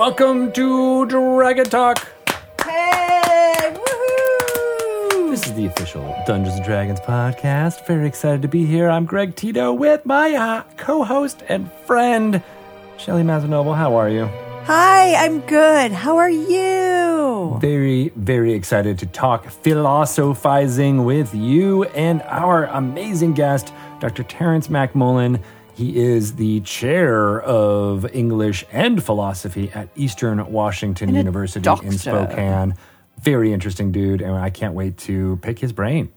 Welcome to Dragon Talk. Hey! Woohoo! This is the official Dungeons and Dragons podcast. Very excited to be here. I'm Greg Tito with my uh, co-host and friend Shelly Mazzanoble. How are you? Hi, I'm good. How are you? Very, very excited to talk philosophizing with you and our amazing guest, Dr. Terrance MacMullan. He is the chair of English and philosophy at Eastern Washington University in. Spokane. Very interesting dude, and I can't wait to pick his brain.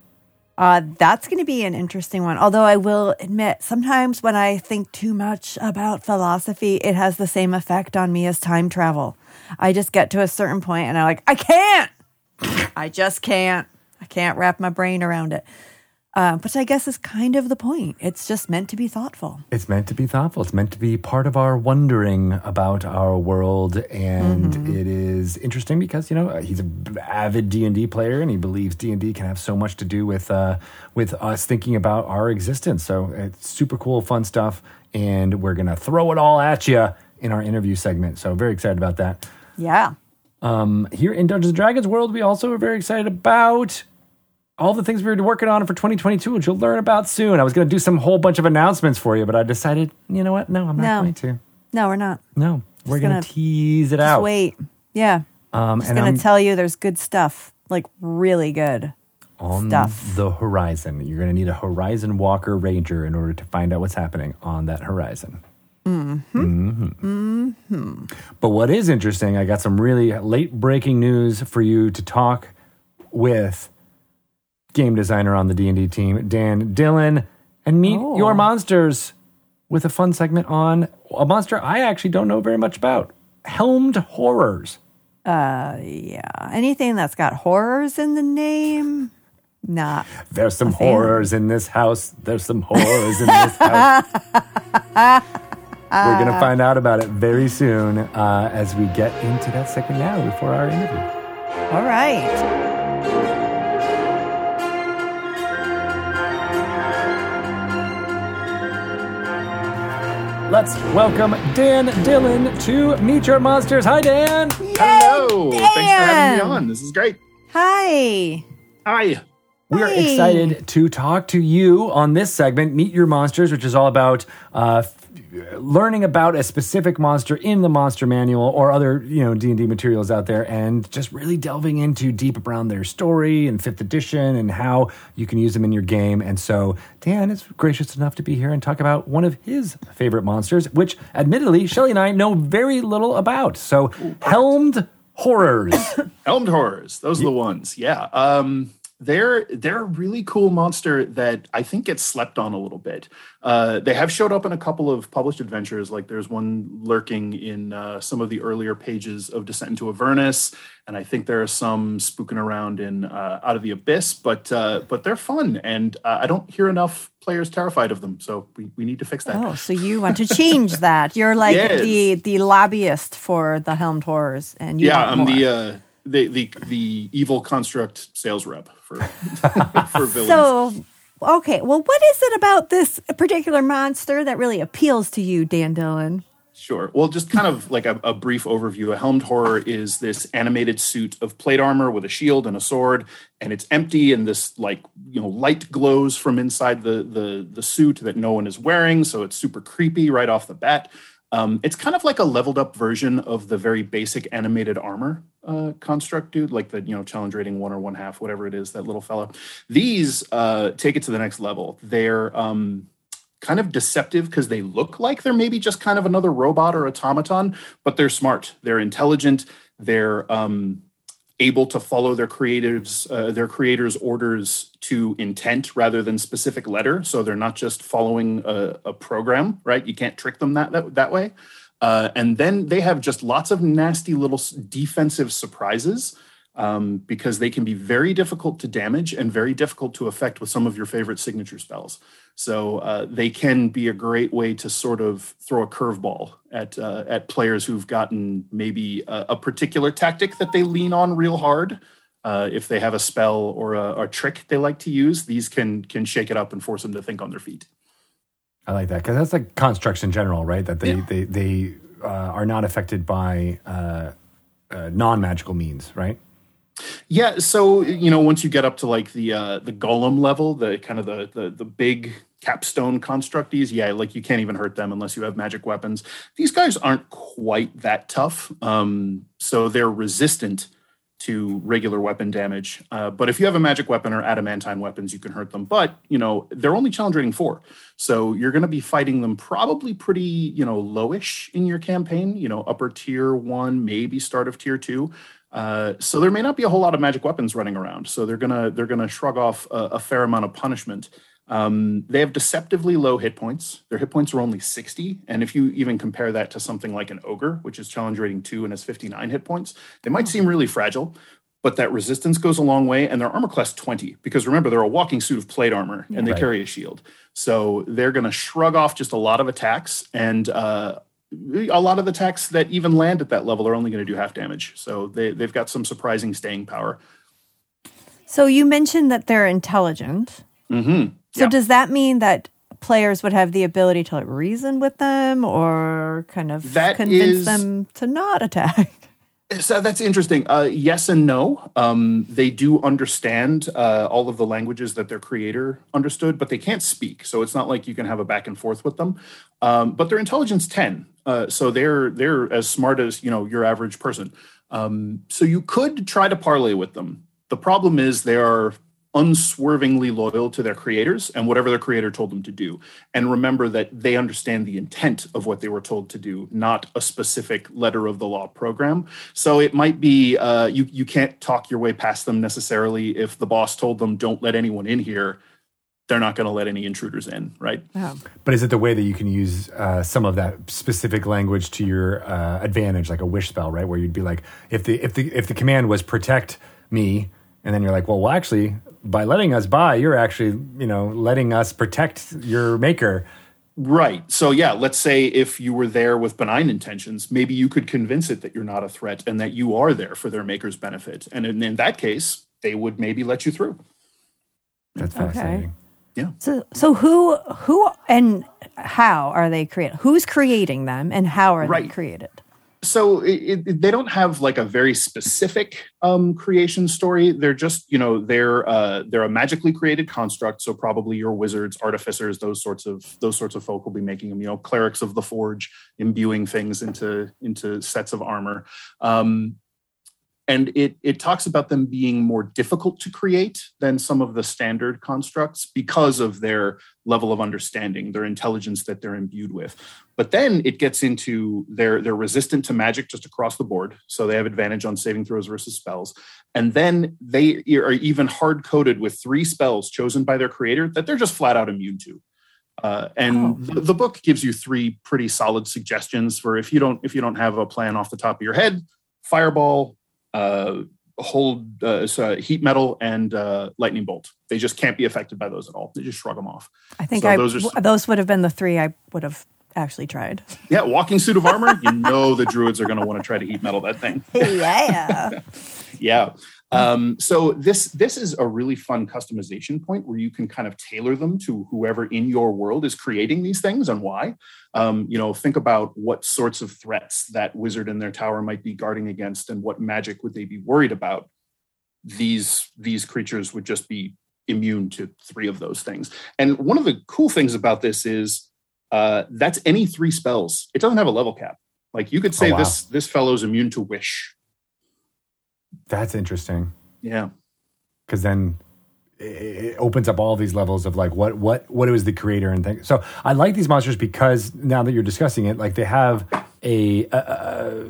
Uh, that's going to be an interesting one. Although I will admit, sometimes when I think too much about philosophy, it has the same effect on me as time travel. I just get to a certain point and I'm like, I can't. I just can't. I can't wrap my brain around it. Uh, but I guess is kind of the point. It's just meant to be thoughtful. It's meant to be thoughtful. It's meant to be part of our wondering about our world, and it is interesting because you know he's an avid D and D player, and he believes D and D can have so much to do with uh, with us thinking about our existence. So it's super cool, fun stuff, and we're gonna throw it all at you in our interview segment. So very excited about that. Yeah. Um, here in Dungeons and Dragons world, we also are very excited about all the things we were working on for 2022, which you'll learn about soon. I was going to do some whole bunch of announcements for you, but I decided, you know what? No, I'm not No. going to. No, we're not. No, we're going gonna- tease it Just out. wait. Yeah. Um, Just and going I'm to tell you there's good stuff, like really good. on stuff. the horizon. You're going to need a Horizon Walker Ranger in order to find out what's happening on that horizon. Mm-hmm. But what is interesting, I got some really late breaking news for you to talk with game designer on the D&D team, Dan Dillon, and meet Oh. your monsters with a fun segment on a monster I actually don't know very much about. Helmed Horrors. Uh, yeah. Anything that's got horrors in the name, not. There's some horrors in this house. There's some horrors in this house. We're going to find out about it very soon uh, as we get into that segment now before our interview. All right. Let's welcome Dan Dillon to Meet Your Monsters. Hi, Dan. Hello. Dan. Thanks for having me on. This is great. Hi. Hi. We are excited to talk to you on this segment, Meet Your Monsters, which is all about uh, f- learning about a specific monster in the monster manual or other, you know, D&D materials out there and just really delving into deep around their story and 5th edition and how you can use them in your game. And so Dan is gracious enough to be here and talk about one of his favorite monsters, which admittedly Shelly and I know very little about. So, Helmed Horrors. Helmed horrors. Those are the ones. Yeah. Um, they're they're a really cool monster that I think gets slept on a little bit. Uh, they have showed up in a couple of published adventures. Like there's one lurking in uh, some of the earlier pages of Descent into Avernus, and I think there are some spooking around in uh, Out of the Abyss. But uh, but they're fun, and uh, I don't hear enough players terrified of them. So we, we need to fix that. Oh, so you want to change that? You're like Yes. the the lobbyist for the helmed horrors, and you yeah, want I'm more. the uh, the the the evil construct sales rep for for villains. So, okay. Well, what is it about this particular monster that really appeals to you, Dan Dillon? Sure. Well, just kind of like a, a brief overview. A helmed horror is this animated suit of plate armor with a shield and a sword, and it's empty, and this like you know light glows from inside the the the suit that no one is wearing, so it's super creepy right off the bat. Um, it's kind of like a leveled up version of the very basic animated armor uh, construct, dude, like the you know challenge rating one or one half, whatever it is, that little fellow. These uh, take it to the next level. They're um, kind of deceptive because they look like they're maybe just kind of another robot or automaton, but they're smart, they're intelligent, they're um, able to follow their creatives, uh, their creators' orders to intent rather than specific letter. So they're not just following a, a program, right? You can't trick them that that, that way. Uh, and then they have just lots of nasty little defensive surprises um, because they can be very difficult to damage and very difficult to affect with some of your favorite signature spells. So uh, they can be a great way to sort of throw a curveball at uh, at players who've gotten maybe a, a particular tactic that they lean on real hard. Uh, if they have a spell or a, a trick they like to use, these can can shake it up and force them to think on their feet. I like that because that's like constructs in general, right? That they Yeah. they they uh, are not affected by uh, uh, non magical means, right? Yeah, so you know, once you get up to like the uh the golem level, the kind of the the the big capstone constructees, yeah, like you can't even hurt them unless you have magic weapons. These guys aren't quite that tough. Um, so they're resistant to regular weapon damage. Uh, but if you have a magic weapon or adamantine weapons, you can hurt them. But you know, they're only challenge rating four. So you're gonna be fighting them probably pretty, you know, lowish in your campaign, you know, upper tier one, maybe start of tier two. Uh, so there may not be a whole lot of magic weapons running around. So they're gonna they're gonna shrug off a, a fair amount of punishment. Um, they have deceptively low hit points. Their hit points are only 60. And if you even compare that to something like an ogre, which is challenge rating two and has 59 hit points, they might seem really fragile. But that resistance goes a long way, and their armor class 20. Because remember, they're a walking suit of plate armor and they Right. carry a shield. So they're going to shrug off just a lot of attacks. And uh, a lot of the attacks that even land at that level are only going to do half damage. So they, they've got some surprising staying power. So you mentioned that they're intelligent. hmm So Yeah. does that mean that players would have the ability to like, reason with them or kind of That convince is- them to not attack? So that's interesting. Uh, yes and no. Um, they do understand uh, all of the languages that their creator understood, but they can't speak. So it's not like you can have a back and forth with them. Um, but their intelligence ten, uh, so they're they're as smart as you know your average person. Um, so you could try to parlay with them. The problem is they are unswervingly loyal to their creators and whatever their creator told them to do. And remember that they understand the intent of what they were told to do, not a specific letter of the law program. So it might be uh, you you can't talk your way past them necessarily. If the boss told them don't let anyone in here, they're not going to let any intruders in, right? Oh. But is it the way that you can use uh, some of that specific language to your uh, advantage, like a wish spell, right? Where you'd be like, if the if the if the command was protect me, and then you're like, well, well, actually, by letting us by, you're actually, you know, letting us protect your maker. Right. So yeah, let's say if you were there with benign intentions, maybe you could convince it that you're not a threat and that you are there for their maker's benefit. And in, in that case, they would maybe let you through. That's Okay. fascinating. So so who who and how are they created? Who's creating them and how are they created? So it, it, they don't have like a very specific um, creation story. They're just, you know, they're uh, they're a magically created construct. So probably your wizards, artificers, those sorts of those sorts of folk will be making them. You know, clerics of the forge, imbuing things into into sets of armor. Um, and it it talks about them being more difficult to create than some of the standard constructs because of their level of understanding, their intelligence that they're imbued with. But then it gets into they're they're resistant to magic just across the board, so they have advantage on saving throws versus spells. And then they are even hard coded with three spells chosen by their creator that they're just flat out immune to. Uh, and Oh. the, the book gives you three pretty solid suggestions for if you don't if you don't have a plan off the top of your head, fireball, uh, hold uh, so heat metal, and uh, lightning bolt. They just can't be affected by those at all. They just shrug them off. I think So I, those are those would have been the three I would have actually tried. Yeah, walking suit of armor. You know the druids are going to want to try to heat metal that thing. yeah. Yeah. Um, so this this is a really fun customization point where you can kind of tailor them to whoever in your world is creating these things and why. Um, you know, think about what sorts of threats that wizard in their tower might be guarding against, and what magic would they be worried about. These these creatures would just be immune to three of those things. And one of the cool things about this is uh, that's any three spells. It doesn't have a level cap. Like you could say wow. this this fellow's immune to wish. That's interesting Yeah. because then it- it opens up all these levels of like what what what was the creator and things. So I like these monsters because now that you're discussing it, like they have a, a, a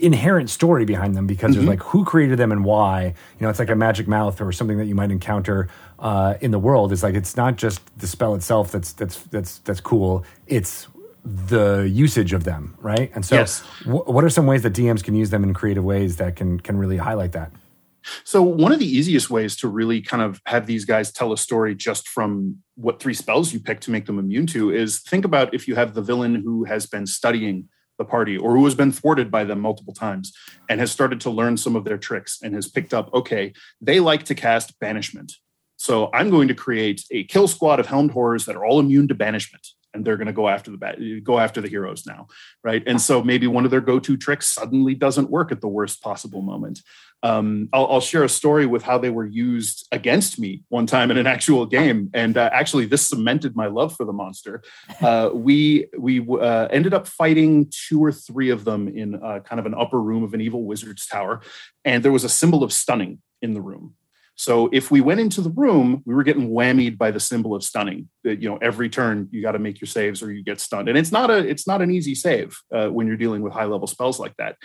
inherent story behind them because there's like who created them and why. You know, it's like a magic mouth or something that you might encounter uh, in the world. It's like it's not just the spell itself that's that's that's that's cool. It's the usage of them, right? And so, Yes. wh- what are some ways that DMs can use them in creative ways that can can really highlight that? So one of the easiest ways to really kind of have these guys tell a story just from what three spells you pick to make them immune to is think about if you have the villain who has been studying the party or who has been thwarted by them multiple times and has started to learn some of their tricks and has picked up okay they like to cast banishment so i'm going to create a kill squad of helmed horrors that are all immune to banishment and they're going to go after the bad, go after the heroes now, right? And so maybe one of their go-to tricks suddenly doesn't work at the worst possible moment. Um, I'll, I'll, share a story with how they were used against me one time in an actual game, and uh, actually this cemented my love for the monster. Uh, we we uh, ended up fighting two or three of them in uh, kind of an upper room of an evil wizard's tower, and there was a symbol of stunning in the room. So if we went into the room, we were getting whammied by the symbol of stunning. That you know, every turn you got to make your saves or you get stunned, and it's not a it's not an easy save uh, when you're dealing with high level spells like that.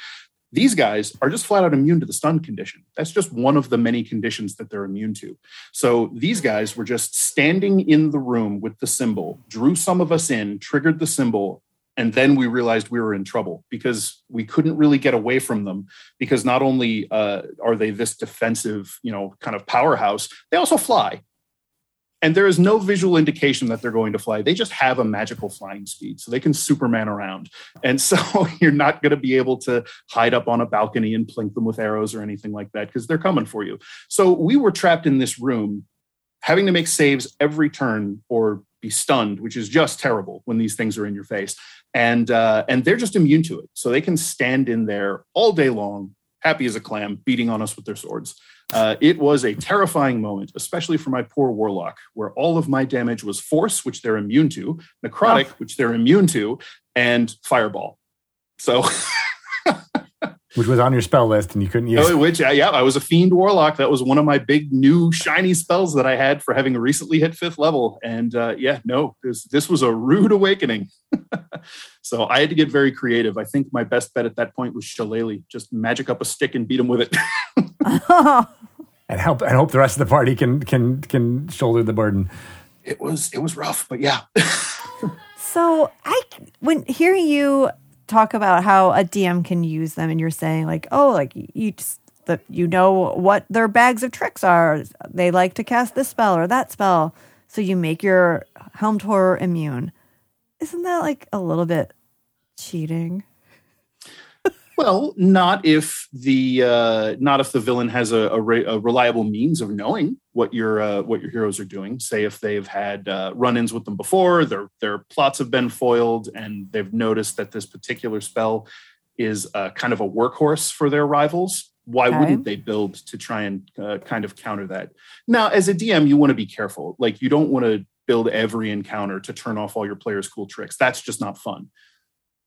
These guys are just flat out immune to the stun condition. That's just one of the many conditions that they're immune to. So these guys were just standing in the room with the symbol, drew some of us in, triggered the symbol, and then we realized we were in trouble because we couldn't really get away from them because not only uh, are they this defensive you know kind of powerhouse they also fly and there is no visual indication that they're going to fly they just have a magical flying speed so they can superman around and so you're not going to be able to hide up on a balcony and plink them with arrows or anything like that because they're coming for you so we were trapped in this room having to make saves every turn or be stunned, which is just terrible when these things are in your face and uh, and they're just immune to it. So they can stand in there all day long, happy as a clam, beating on us with their swords. Uh, it was a terrifying moment, especially for my poor warlock, where all of my damage was force, which they're immune to, necrotic, oh. which they're immune to, and fireball. So which was on your spell list and you couldn't use. Oh, which yeah, I was a fiend warlock. That was one of my big new shiny spells that I had for having recently hit fifth level. And uh, yeah, no, this this was a rude awakening. so I had to get very creative. I think my best bet at that point was Shillelagh. Just magic up a stick and beat him with it. and help and hope the rest of the party can can can shoulder the burden. It was it was rough, but yeah. so I when hearing you talk about how a DM can use them, and you're saying like, oh, like you just you know what their bags of tricks are. They like to cast this spell or that spell, so you make your helmed horror immune. Isn't that like a little bit cheating? Well, not if the uh, not if the villain has a, a, re- a reliable means of knowing what your uh, what your heroes are doing. Say if they've had uh, run-ins with them before, their their plots have been foiled, and they've noticed that this particular spell is uh, kind of a workhorse for their rivals. Why okay. wouldn't they build to try and uh, kind of counter that? Now, as a DM, you want to be careful. Like you don't want to build every encounter to turn off all your players' cool tricks. That's just not fun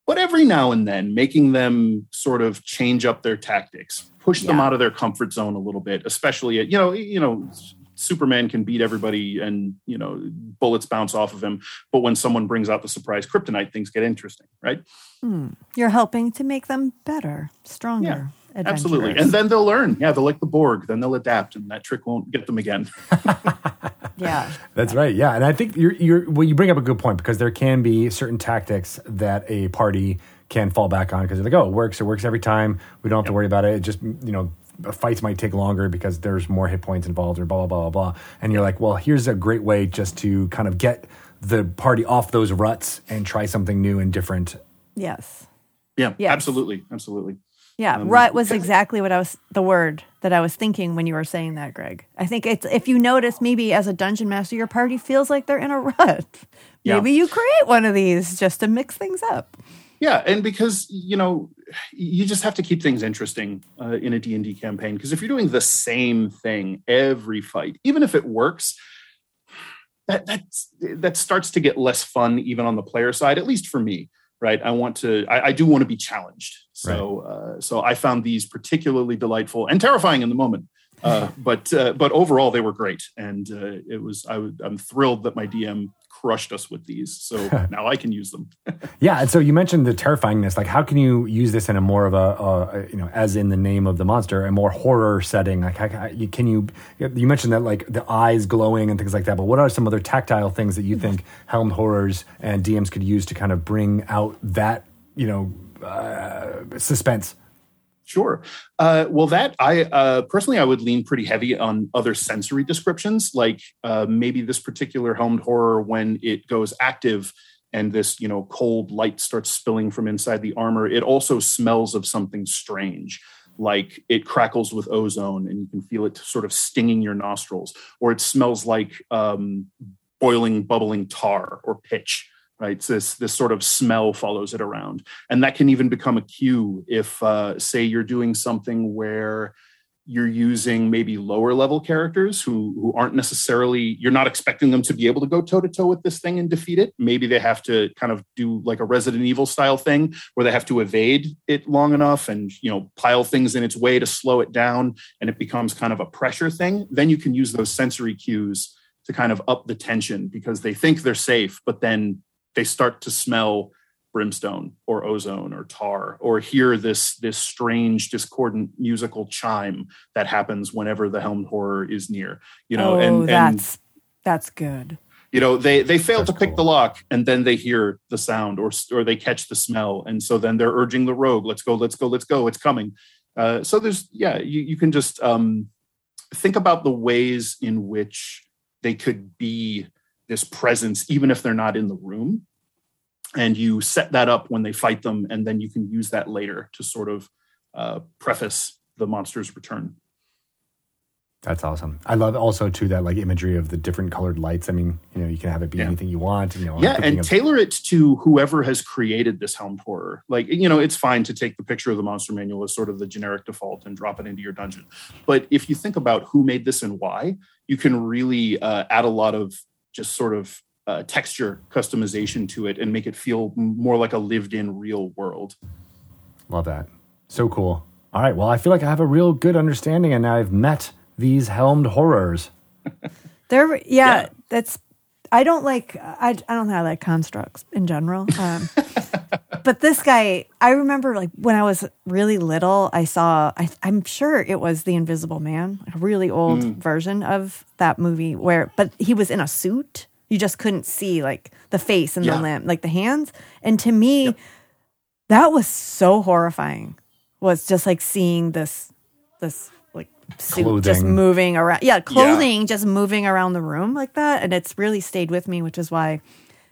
but every now and then making them sort of change up their tactics, push yeah. them out of their comfort zone a little bit, especially at, you know, you know, Superman can beat everybody and, you know, bullets bounce off of him. But when someone brings out the surprise kryptonite, things get interesting, right? Hmm. You're helping to make them better, stronger. Yeah, absolutely. And then they'll learn. Yeah, they'll like the Borg. Then they'll adapt, and that trick won't get them again. Yeah. That's right. Yeah. And I think you're, you're, well, you bring up a good point because there can be certain tactics that a party can fall back on because they're like, oh, it works. It works every time. We don't have yep. to worry about it. It just, you know, fights might take longer because there's more hit points involved or blah, blah, blah, blah, blah. And you're like, well, here's a great way just to kind of get the party off those ruts and try something new and different. Yes. Yeah, yes. absolutely. Absolutely. Yeah, um, rut was exactly what I was the word that I was thinking when you were saying that, Greg. I think it's if you notice maybe as a dungeon master your party feels like they're in a rut. Maybe yeah. you create one of these just to mix things up. Yeah, and because you know you just have to keep things interesting uh, in a D&D campaign because if you're doing the same thing every fight, even if it works, that that's that starts to get less fun even on the player side, at least for me right i want to i, I do want to be challenged so right. uh, so i found these particularly delightful and terrifying in the moment uh, but uh, but overall they were great and uh, it was I w- i'm thrilled that my dm crushed us with these. So now I can use them. yeah. And so you mentioned the terrifyingness. Like, how can you use this in a more of a, a you know, as in the name of the monster, a more horror setting? Like, how, can you, you mentioned that like the eyes glowing and things like that, but what are some other tactile things that you think helmed horrors and DMs could use to kind of bring out that, you know, uh, suspense? Sure. Uh, well, that I uh, personally I would lean pretty heavy on other sensory descriptions, like uh, maybe this particular helmed horror when it goes active and this you know cold light starts spilling from inside the armor. It also smells of something strange, like it crackles with ozone and you can feel it sort of stinging your nostrils, or it smells like um, boiling, bubbling tar or pitch right? So this this sort of smell follows it around, and that can even become a cue if, uh, say, you're doing something where you're using maybe lower level characters who who aren't necessarily you're not expecting them to be able to go toe to toe with this thing and defeat it. Maybe they have to kind of do like a resident evil style thing where they have to evade it long enough and you know pile things in its way to slow it down and it becomes kind of a pressure thing. Then you can use those sensory cues to kind of up the tension because they think they're safe but then they start to smell brimstone or ozone or tar or hear this this strange discordant musical chime that happens whenever the helmed horror is near you know oh, and, that's and that's good. you know they they fail That's to pick cool. the lock and then they hear the sound or or they catch the smell and so then they're urging the rogue let's go let's go let's go it's coming uh, so there's yeah you, you can just um, think about the ways in which they could be this presence even if they're not in the room and you set that up when they fight them and then you can use that later to sort of uh, preface the monster's return That's awesome. I love also too that like imagery of the different colored lights. I mean, you know, you can have it be Yeah. anything you want. You know, yeah and of- tailor it to whoever has created this helmed horror like you know it's fine to take the picture of the monster manual as sort of the generic default and drop it into your dungeon but if you think about who made this and why you can really uh, add a lot of just sort of uh, texture customization to it and make it feel more like a lived in real world Love that. So cool. All right. Well, I feel like I have a real good understanding, and I've met these helmed horrors. There, yeah, Yeah. that's. I don't like. I, I don't think I like constructs in general. Um, but this guy, I remember like when I was really little, I saw. I, I'm sure it was The Invisible Man, a really old mm. version of that movie where, but he was in a suit. You just couldn't see like the face and Yeah. the limb, like the hands. And to me, that was so horrifying. Was just like seeing this, this like suit just moving around. Yeah, clothing just moving around the room like that, and it's really stayed with me, which is why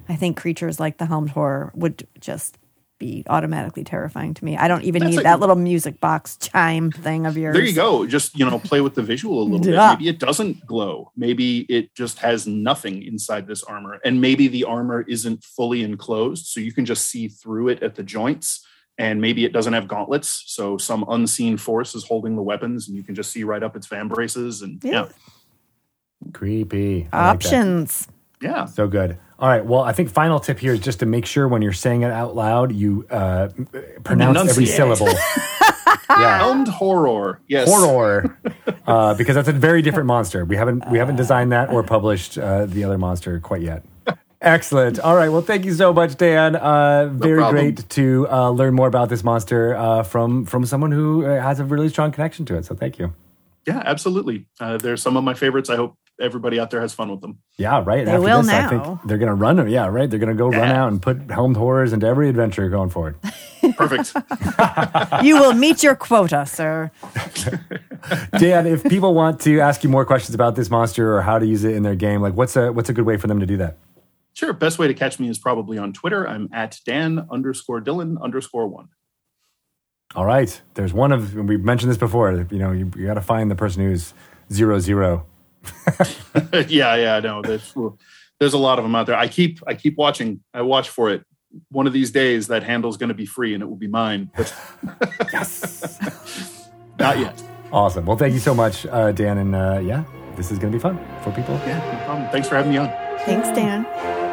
I think creatures like the helmed horror would just be automatically terrifying to me. I don't even That's need a- that little music box chime thing of yours. there you go just you know play with the visual a little Yeah. bit maybe it doesn't glow maybe it just has nothing inside this armor and maybe the armor isn't fully enclosed so you can just see through it at the joints and maybe it doesn't have gauntlets so some unseen force is holding the weapons and you can just see right up its vambraces and Yeah. yeah Creepy. I like. Options. yeah, So good. All right. Well, I think final tip here is just to make sure when you're saying it out loud, you uh, m- pronounce every syllable. yeah. helmed horror yes Horror, uh, because that's a very different monster. We haven't we haven't designed that or published uh, the other monster quite yet. Excellent. All right. Well, thank you so much, Dan. Uh, very problem. great to uh, learn more about this monster uh, from from someone who uh, has a really strong connection to it. So thank you. yeah absolutely uh, they're some of my favorites i hope everybody out there has fun with them Yeah, right. They After will this, I think they're going to run. Yeah, right. They're going to go run out and put helmed horrors into every adventure going forward. perfect you will meet your quota, sir. Dan, if people want to ask you more questions about this monster or how to use it in their game, like what's a what's a good way for them to do that? sure best way to catch me is probably on twitter i'm at dan underscore dillon underscore one All right. There's one of we mentioned this before. You know, you, you got to find the person who's zero zero. yeah, yeah, no. There's there's a lot of them out there. I keep I keep watching. I watch for it. One of these days, that handle's going to be free and it will be mine. But Yes. not yet. awesome. Well, thank you so much, uh, Dan, and uh, yeah, this is going to be fun for people. Yeah, no problem. Thanks for having me on. Thanks, Dan.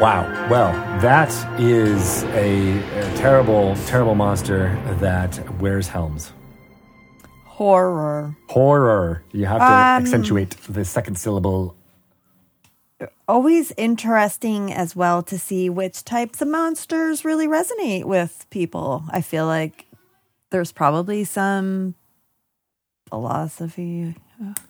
Wow. Well, that is a, a terrible, terrible monster that wears helms. Horror. Horror. You have to Um, accentuate the second syllable. Always interesting as well to see which types of monsters really resonate with people. I feel like there's probably some philosophy,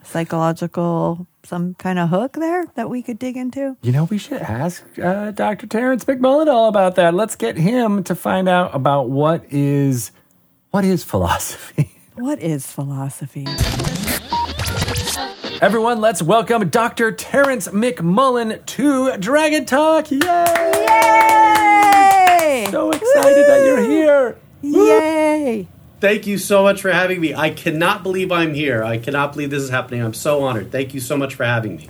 psychological, some kind of hook there that we could dig into. You know, we should ask uh, Dr. Terrance MacMullan all about that. Let's get him to find out about what is what is philosophy. What is philosophy? Everyone, let's welcome Dr. Terrance MacMullan to Dragon Talk. Yay! Yay! So excited that you're here. Yay! Thank you so much for having me. I cannot believe I'm here. I cannot believe this is happening. I'm so honored. Thank you so much for having me.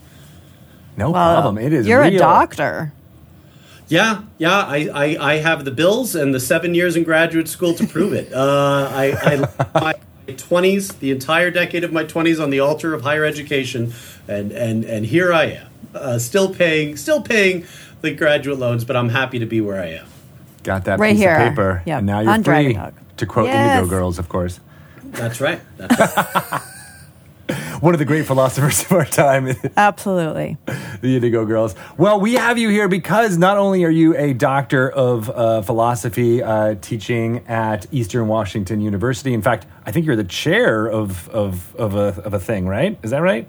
No Well, problem. It is. You're a doctor. Yeah, yeah, I, I, I have the bills and the seven years in graduate school to prove it. Uh, I, I my twenties, the entire decade of my twenties, on the altar of higher education, and and and here I am, uh, still paying, still paying the graduate loans, but I'm happy to be where I am. Got that Right piece here. of paper, Yep, and now you're on free. Dog. To quote Yes. Indigo Girls, of course. That's right. That's right. One of the great philosophers of our time, Absolutely. the Indigo Girls. Well, we have you here because not only are you a doctor of uh, philosophy uh, teaching at Eastern Washington University, in fact, I think you're the chair of, of, of, a, of a thing, right? Is that right?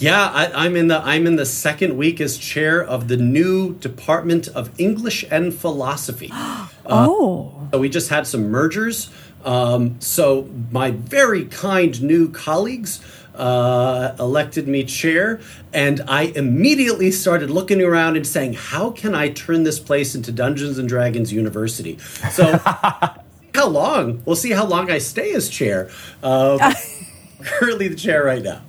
Yeah, I, I'm in the I'm in the second week as chair of the new Department of English and Philosophy. oh. So we just had some mergers. Um, so my very kind new colleagues uh, elected me chair, and I immediately started looking around and saying, "How can I turn this place into Dungeons and Dragons University?" So. How long? We'll see how long I stay as chair. Uh, currently the chair right now.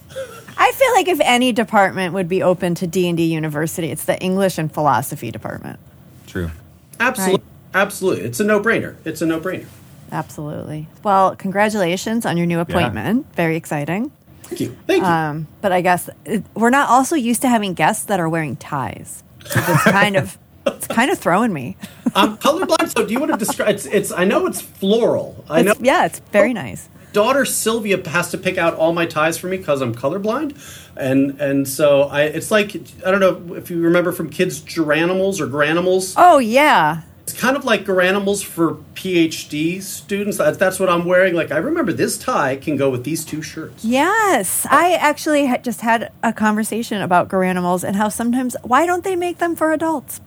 I feel like if any department would be open to D&D University, it's the English and Philosophy department. True. Absolutely, absolutely. It's a no-brainer. It's a no-brainer. Absolutely. Well, congratulations on your new appointment. Very exciting. Thank you. Thank you. Um, but I guess it, we're not also used to having guests that are wearing ties. It's kind of it's kind of throwing me. I'm colorblind, so do you want to describe? It's, it's. I know it's floral. I know. Yeah, it's very nice. Daughter Sylvia has to pick out all my ties for me because I'm colorblind, and and so I. It's like I don't know if you remember from kids Geranimals or Granimals. Oh yeah. It's kind of like Garanimals for PhD students. That's that's what I'm wearing. Like I remember this tie can go with these two shirts. Yes, oh. I actually had just had a conversation about Garanimals and how sometimes why don't they make them for adults?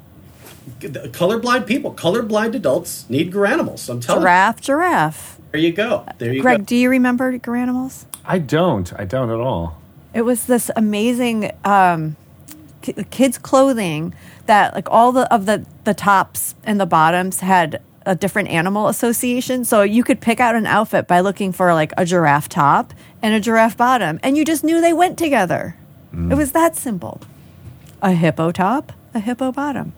Colorblind people, colorblind adults need Garanimals. I'm telling Giraffe, giraffe. you. There you go. There you go. Greg, go. do you remember Garanimals? I don't. I don't at all. It was this amazing um, kids clothing that like all the of the the tops and the bottoms had a different animal association. So you could pick out an outfit by looking for like a giraffe top and a giraffe bottom, and you just knew they went together. It was that simple. A hippo top, a hippo bottom,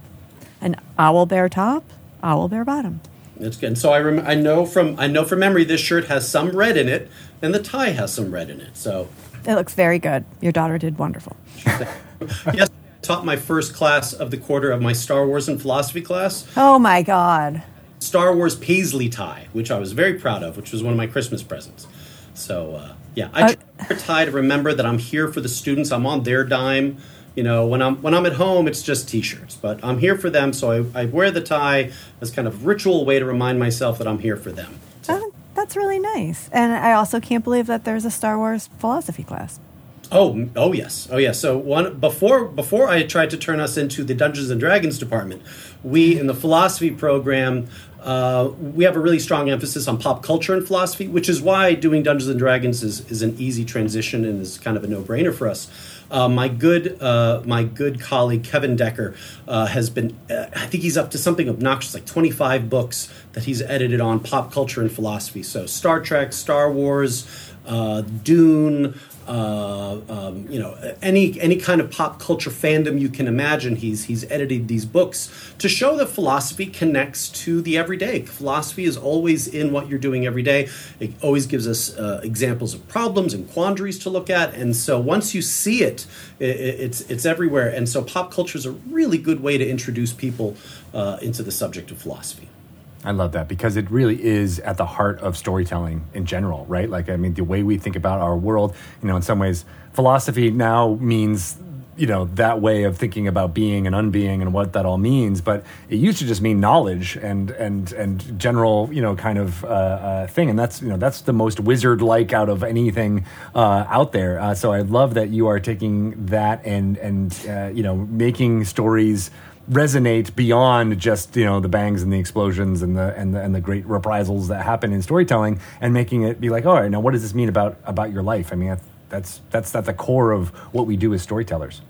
an owl bear top, owl bear bottom. It's good. And so I rem- I know from I know from memory this shirt has some red in it, and the tie has some red in it. So It looks very good. Your daughter did wonderful. yes, I taught my first class of the quarter of my Star Wars and philosophy class. Oh my God. Star Wars paisley tie, which I was very proud of, which was one of my Christmas presents. So uh, yeah, I Uh, try to wear a tie to remember that I'm here for the students. I'm on their dime. You know, when I'm when I'm at home, it's just t-shirts, but I'm here for them. So I, I wear the tie as kind of ritual way to remind myself that I'm here for them. Oh, that's really nice. And I also can't believe that there's a Star Wars philosophy class. Oh, oh yes, oh yes. So one before before I tried to turn us into the Dungeons and Dragons department, we in the philosophy program uh, we have a really strong emphasis on pop culture and philosophy, which is why doing Dungeons and Dragons is, is an easy transition and is kind of a no brainer for us. Uh, my good uh, my good colleague Kevin Decker uh, has been uh, I think he's up to something obnoxious like 25 books that he's edited on pop culture and philosophy. So Star Trek, Star Wars, uh, Dune, uh, um, you know, any any kind of pop culture fandom you can imagine. He's he's edited these books to show that philosophy connects to the everyday. Philosophy is always in what you're doing every day. It always gives us uh, examples of problems and quandaries to look at. And so once you see it, i i- it's it's everywhere. And so pop culture is a really good way to introduce people uh, into the subject of philosophy. I love that because it really is at the heart of storytelling in general, right? Like, I mean, the way we think about our world, you know, in some ways, philosophy now means, you know, that way of thinking about being and unbeing and what that all means. But it used to just mean knowledge and and and general, you know, kind of uh, uh, thing. And that's you know that's the most wizard like out of anything uh, out there. Uh, so I love that you are taking that and and uh, you know making stories resonate beyond just you know the bangs and the explosions and the and the, and the great reprisals that happen in storytelling and making it be like all right now what does this mean about about your life i mean that's that's that's at the core of what we do as storytellers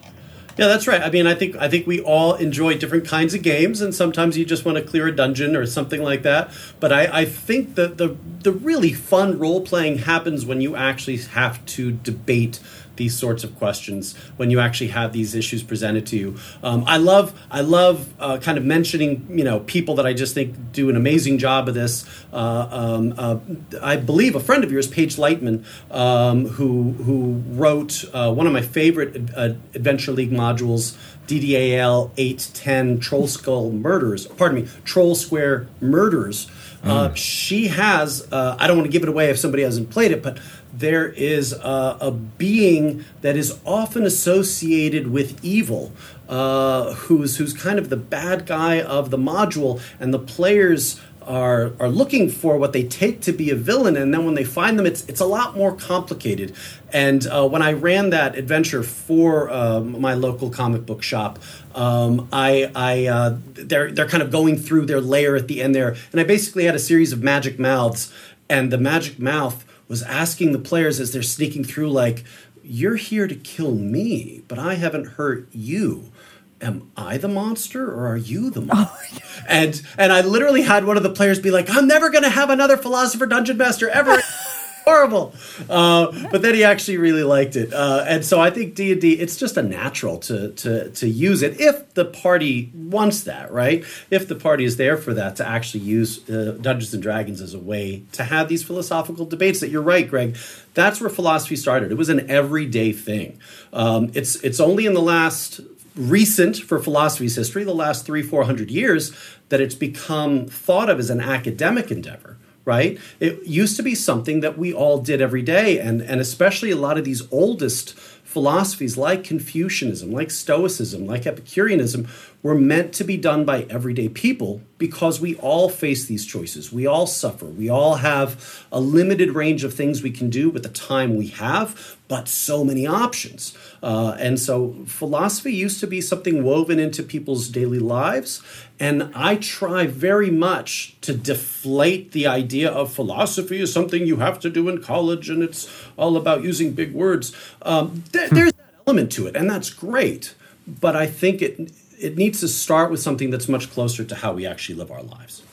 Yeah, that's right. I mean, I think I think we all enjoy different kinds of games, and sometimes you just want to clear a dungeon or something like that. But I, I think that the the really fun role playing happens when you actually have to debate these sorts of questions when you actually have these issues presented to you. Um, I love I love uh, kind of mentioning you know people that I just think do an amazing job of this. Uh, um, uh, I believe a friend of yours, Paige Leitman, um, who who wrote uh, one of my favorite uh, Adventure League modules. DDAL 810 Troll Skull Murders, pardon me, Troll Square Murders. Uh, she has, uh, I don't want to give it away if somebody hasn't played it, but there is a, a being that is often associated with evil, uh, who's who's kind of the bad guy of the module, and the players are are looking for what they take to be a villain, and then when they find them, it's it's a lot more complicated. And uh, when I ran that adventure for uh, my local comic book shop, um, I, I uh, they're they're kind of going through their layer at the end there, and I basically had a series of magic mouths, and the magic mouth was asking the players as they're sneaking through, like, "You're here to kill me, but I haven't hurt you." am I the monster or are you the monster? Oh, and and I literally had one of the players be like, I'm never gonna have another philosopher dungeon master ever. Horrible, uh, but then he actually really liked it, uh, and so I think D and D. It's just a natural to to to use it if the party wants that, right? If the party is there for that to actually use uh, Dungeons and Dragons as a way to have these philosophical debates. That you're right, Greg. That's where philosophy started. It was an everyday thing. Um, it's it's only in the last recent for philosophy's history, the last three, four hundred years, that it's become thought of as an academic endeavor. Right? It used to be something that we all did every day, and, and especially a lot of these oldest philosophies like Confucianism, like Stoicism, like Epicureanism were meant to be done by everyday people because we all face these choices. We all suffer. We all have a limited range of things we can do with the time we have, but so many options. Uh, and so philosophy used to be something woven into people's daily lives. And I try very much to deflate the idea of philosophy as something you have to do in college and it's all about using big words. Um, th- there's that element to it, and that's great. But I think it it needs to start with something that's much closer to how we actually live our lives.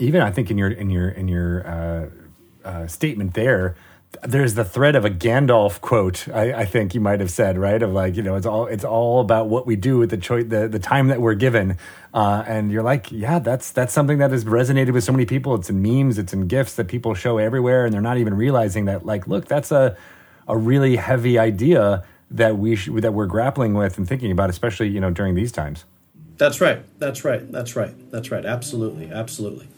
Even I think in your in your in your uh, uh, statement there, there's the thread of a Gandalf quote. I, I, think you might have said right of like you know it's all it's all about what we do with the choice the, the time that we're given, uh, and you're like yeah that's that's something that has resonated with so many people. It's in memes, it's in gifs that people show everywhere, and they're not even realizing that like look that's a a really heavy idea that we sh- that we're grappling with and thinking about, especially you know during these times. That's right. That's right. That's right. That's right. Absolutely. Absolutely.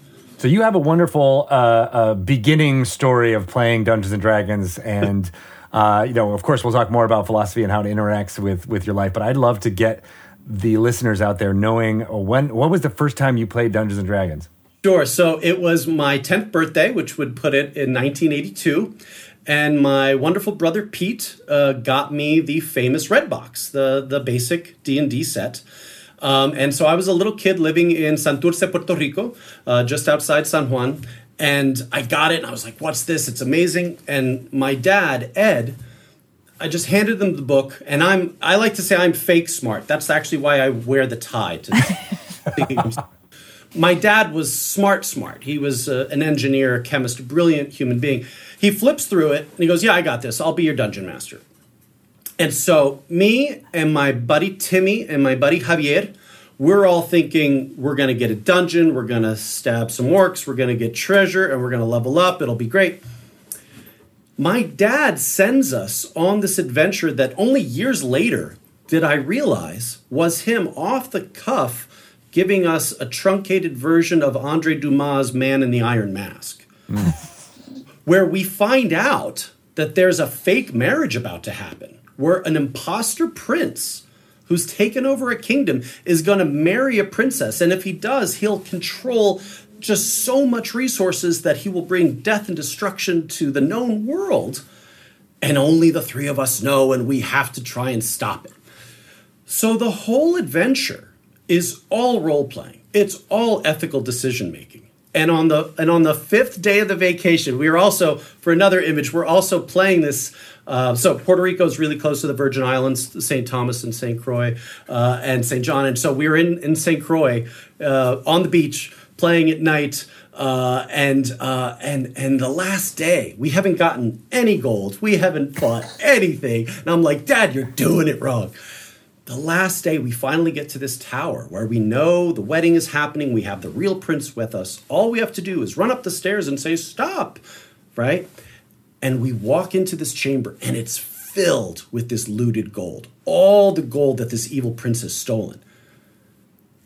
So you have a wonderful uh, uh, beginning story of playing Dungeons and Dragons, and uh, you know, of course, we'll talk more about philosophy and how it interacts with with your life. But I'd love to get the listeners out there knowing when what was the first time you played Dungeons and Dragons. Sure. So it was my 10th birthday, which would put it in 1982 and my wonderful brother Pete uh, got me the famous Red Box, the the basic D and D set. Um, and so I was a little kid living in Santurce, Puerto Rico, uh, just outside San Juan, and I got it, and I was like, "What's this? It's amazing!" And my dad, Ed, I just handed them the book, and I'm I like to say I'm fake smart. That's actually why I wear the tie. To my dad was smart, smart. He was uh, an engineer, a chemist, a brilliant human being he flips through it and he goes, Yeah, I got this. I'll be your dungeon master. And so, me and my buddy Timmy and my buddy Javier, we're all thinking we're going to get a dungeon, we're going to stab some orcs, we're going to get treasure, and we're going to level up. It'll be great. My dad sends us on this adventure that only years later did I realize was him off the cuff giving us a truncated version of Andre Dumas' Man in the Iron Mask. Mm where we find out that there's a fake marriage about to happen, where an imposter prince who's taken over a kingdom is going to marry a princess. And if he does, he'll control just so much resources that he will bring death and destruction to the known world. And only the three of us know, and we have to try and stop it. So the whole adventure is all role playing, it's all ethical decision making and on the and on the fifth day of the vacation we are also for another image we're also playing this Uh, so Puerto Rico is really close to the Virgin Islands, St. Thomas and St. Croix uh, and St. John. And so we were in, in St. Croix uh, on the beach playing at night. Uh, and uh, and and the last day, we haven't gotten any gold. We haven't fought anything. And I'm like, Dad, you're doing it wrong. The last day, we finally get to this tower where we know the wedding is happening. We have the real prince with us. All we have to do is run up the stairs and say, Stop, right? And we walk into this chamber, and it's filled with this looted gold, all the gold that this evil prince has stolen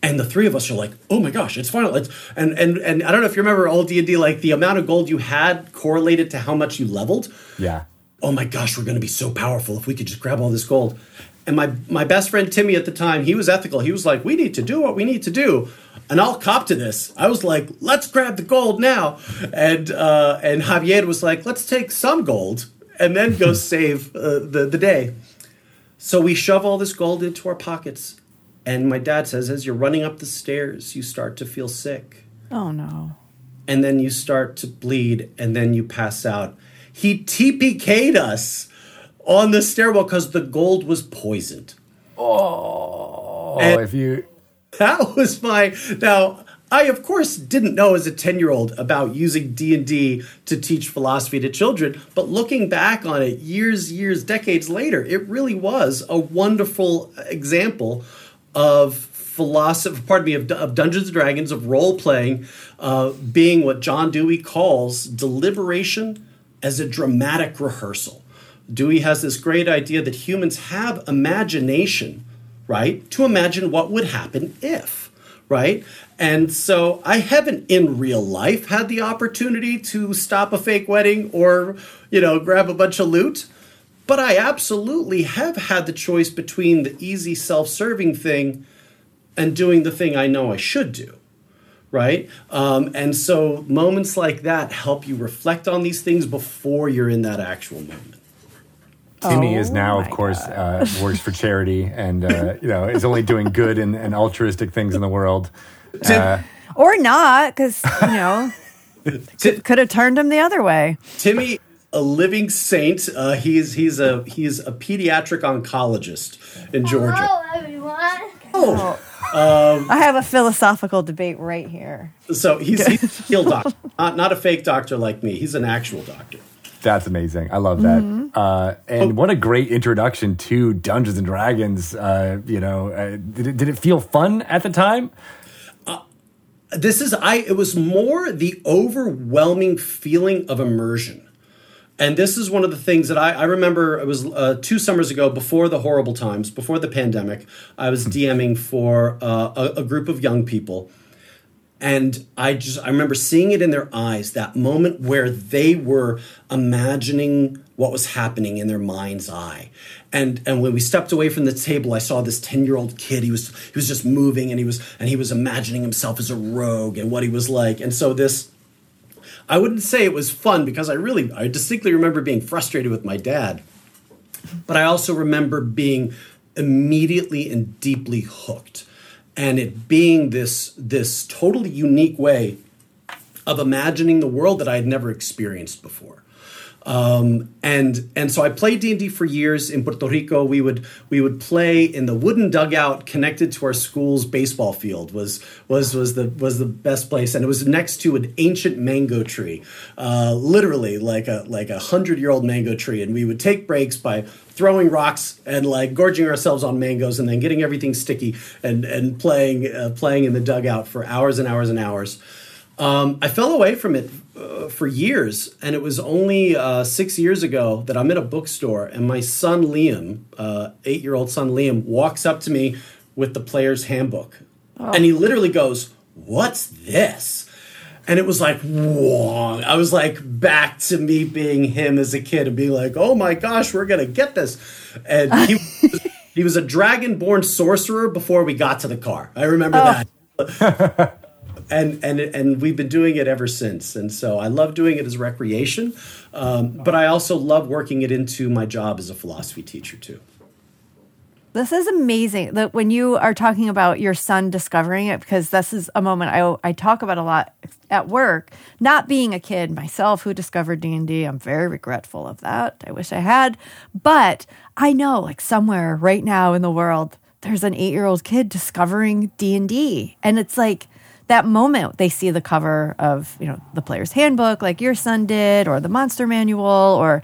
and the three of us are like, "Oh my gosh, it's final!" It's, and and and I don't know if you remember old D and D, like the amount of gold you had correlated to how much you leveled. Yeah. Oh my gosh, we're going to be so powerful if we could just grab all this gold. And my my best friend Timmy at the time, he was ethical. He was like, "We need to do what we need to do." And I'll cop to this. I was like, "Let's grab the gold now." And uh, and Javier was like, "Let's take some gold and then go save uh, the the day." So we shove all this gold into our pockets and my dad says, as you're running up the stairs, you start to feel sick. Oh no. And then you start to bleed, and then you pass out. He TPK'd us on the stairwell because the gold was poisoned. Oh, And- if you. That was my now. I of course didn't know as a ten year old about using D and D to teach philosophy to children, but looking back on it years, years, decades later, it really was a wonderful example of philosophy. Pardon me, of, of Dungeons and Dragons, of role playing, uh, being what John Dewey calls deliberation as a dramatic rehearsal. Dewey has this great idea that humans have imagination, right? To imagine what would happen if, right? And so I haven't in real life had the opportunity to stop a fake wedding or, you know, grab a bunch of loot. But I absolutely have had the choice between the easy self serving thing and doing the thing I know I should do. Right? Um, and so moments like that help you reflect on these things before you're in that actual moment. Timmy Oh is now, of course, uh, works for charity and uh, you know is only doing good and, and altruistic things in the world. Uh, Or not, because, you know, Ti- could have turned him the other way. Timmy, a living saint. Uh, he's he's a he's a pediatric oncologist in Georgia. Hello, everyone. Oh, I have a philosophical debate right here. so he's, he's a real doctor, not not a fake doctor like me. He's an actual doctor. That's amazing. I love that. Mm-hmm. Uh, and what a great introduction to Dungeons and Dragons. Uh, you know, uh, did it, did it feel fun at the time? this is i it was more the overwhelming feeling of immersion and this is one of the things that i, I remember it was uh, two summers ago before the horrible times before the pandemic i was dming for uh, a, a group of young people and i just i remember seeing it in their eyes that moment where they were imagining what was happening in their mind's eye. And and when we stepped away from the table i saw this 10 year old kid. He was he was just moving and he was and he was imagining himself as a rogue and what he was like. And so this i wouldn't say it was fun because i really i distinctly remember being frustrated with my dad. But I also remember being immediately and deeply hooked, and it being this this totally unique way of imagining the world that I had never experienced before. Um, and and so I played D and D for years in Puerto Rico. We would we would play in the wooden dugout connected to our school's baseball field. was was was the was the best place, and it was next to an ancient mango tree, uh, literally like a like a hundred year old mango tree. And we would take breaks by throwing rocks and like gorging ourselves on mangoes, and then getting everything sticky and and playing uh, playing in the dugout for hours and hours and hours. Um, I fell away from it uh, for years, and it was only uh, six years ago that I'm at a bookstore, and my son Liam, uh, eight year old son Liam, walks up to me with the player's handbook, and he literally goes, "What's this?" And it was like, whoa. I was like back to me being him as a kid and being like, oh my gosh, we're going to get this. And he, was, he was a dragon born sorcerer before we got to the car. I remember that and and and we've been doing it ever since. And so I love doing it as recreation, um, but I also love working it into my job as a philosophy teacher too. This is amazing that when you are talking about your son discovering it, because this is a moment I, I talk about a lot at work. Not being a kid myself who discovered D and I'm very regretful of that. I wish I had, but I know like somewhere right now in the world, there's an eight year old kid discovering D and D, and it's like that moment they see the cover of you know the player's handbook, like your son did, or the monster manual, or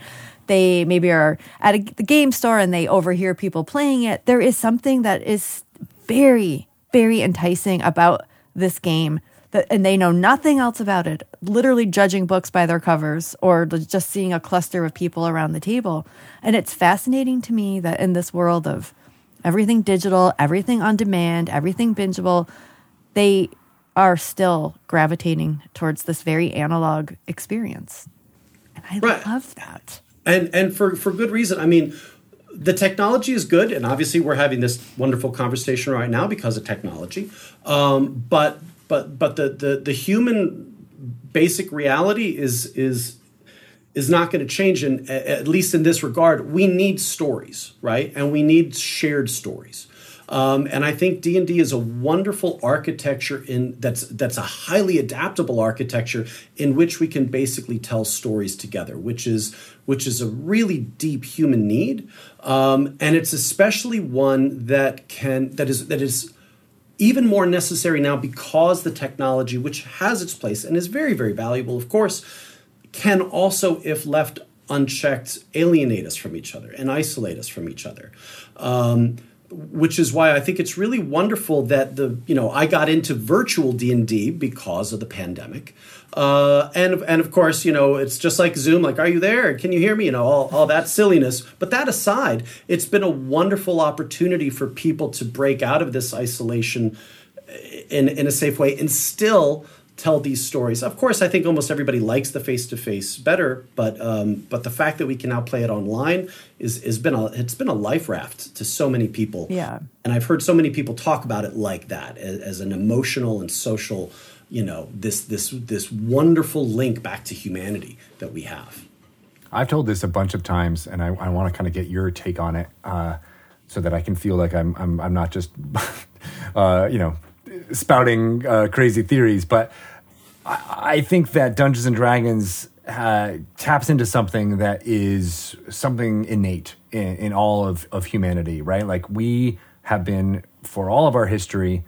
they maybe are at a, the game store and they overhear people playing it, there is something that is very, very enticing about this game. That, and they know nothing else about it, literally judging books by their covers or just seeing a cluster of people around the table. And it's fascinating to me that in this world of everything digital, everything on demand, everything bingeable, they are still gravitating towards this very analog experience. And I right. love that and and for for good reason. I mean, the technology is good, and obviously we're having this wonderful conversation right now because of technology. Um, but but but the the the human basic reality is is is not going to change and at least in this regard we need stories right and we need shared stories um, and I think D and D is a wonderful architecture in that's that's a highly adaptable architecture in which we can basically tell stories together, which is which is a really deep human need, um, and it's especially one that can that is that is even more necessary now because the technology, which has its place and is very very valuable, of course, can also, if left unchecked, alienate us from each other and isolate us from each other. Um, which is why I think it's really wonderful that the you know I got into virtual D and D because of the pandemic, uh, and and of course you know it's just like Zoom, like are you there? Can you hear me? You know all all that silliness. But that aside, it's been a wonderful opportunity for people to break out of this isolation in in a safe way and still tell these stories. Of course, I think almost everybody likes the face to face better, but um, but the fact that we can now play it online is has been a it's been a life raft to so many people. Yeah, and I've heard so many people talk about it like that as, as an emotional and social, you know, this this this wonderful link back to humanity that we have. I've told this a bunch of times, and I, I want to kind of get your take on it, uh, so that I can feel like I'm I'm, I'm not just, uh, you know, spouting uh, crazy theories, but I, think that Dungeons and Dragons uh, taps into something that is something innate in, in all of, of humanity, right? Like we have been, for all of our history,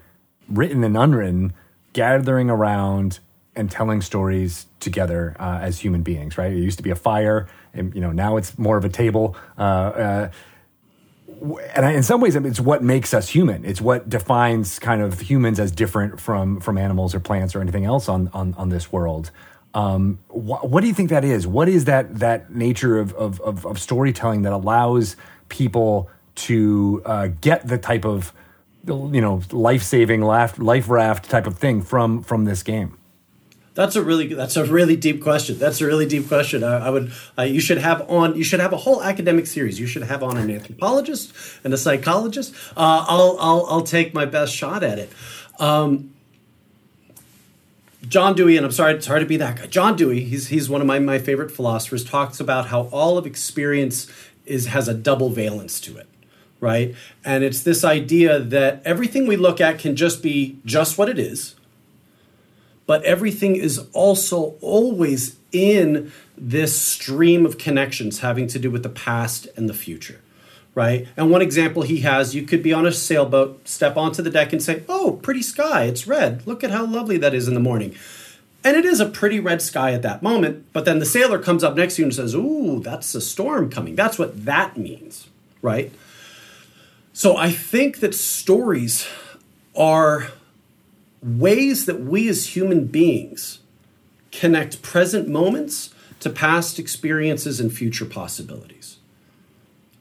written and unwritten, gathering around and telling stories together uh, as human beings, right? It used to be a fire, and you know now it's more of a table. Uh, uh, and I, in some ways, it's what makes us human. It's what defines kind of humans as different from from animals or plants or anything else on on, on this world. Um, wh- what do you think that is? What is that that nature of of, of, of storytelling that allows people to uh, get the type of you know life saving life life raft type of thing from from this game? That's a really that's a really deep question. That's a really deep question. I, I would uh, you should have on you should have a whole academic series. You should have on an anthropologist and a psychologist. Uh, I'll I'll I'll take my best shot at it. Um, John Dewey, and I'm sorry, it's hard to be that guy. John Dewey, he's he's one of my, my favorite philosophers, talks about how all of experience is has a double valence to it, right? And it's this idea that everything we look at can just be just what it is, but everything is also always in this stream of connections having to do with the past and the future right? And one example he has you could be on a sailboat step onto the deck and say oh pretty sky it's red. Look at how lovely that is in the morning. And it is a pretty red sky at that moment but then the sailor comes up next to you and says ooh that's a storm coming. That's what that means right? So i think that stories are ways that we as human beings connect present moments to past experiences and future possibilities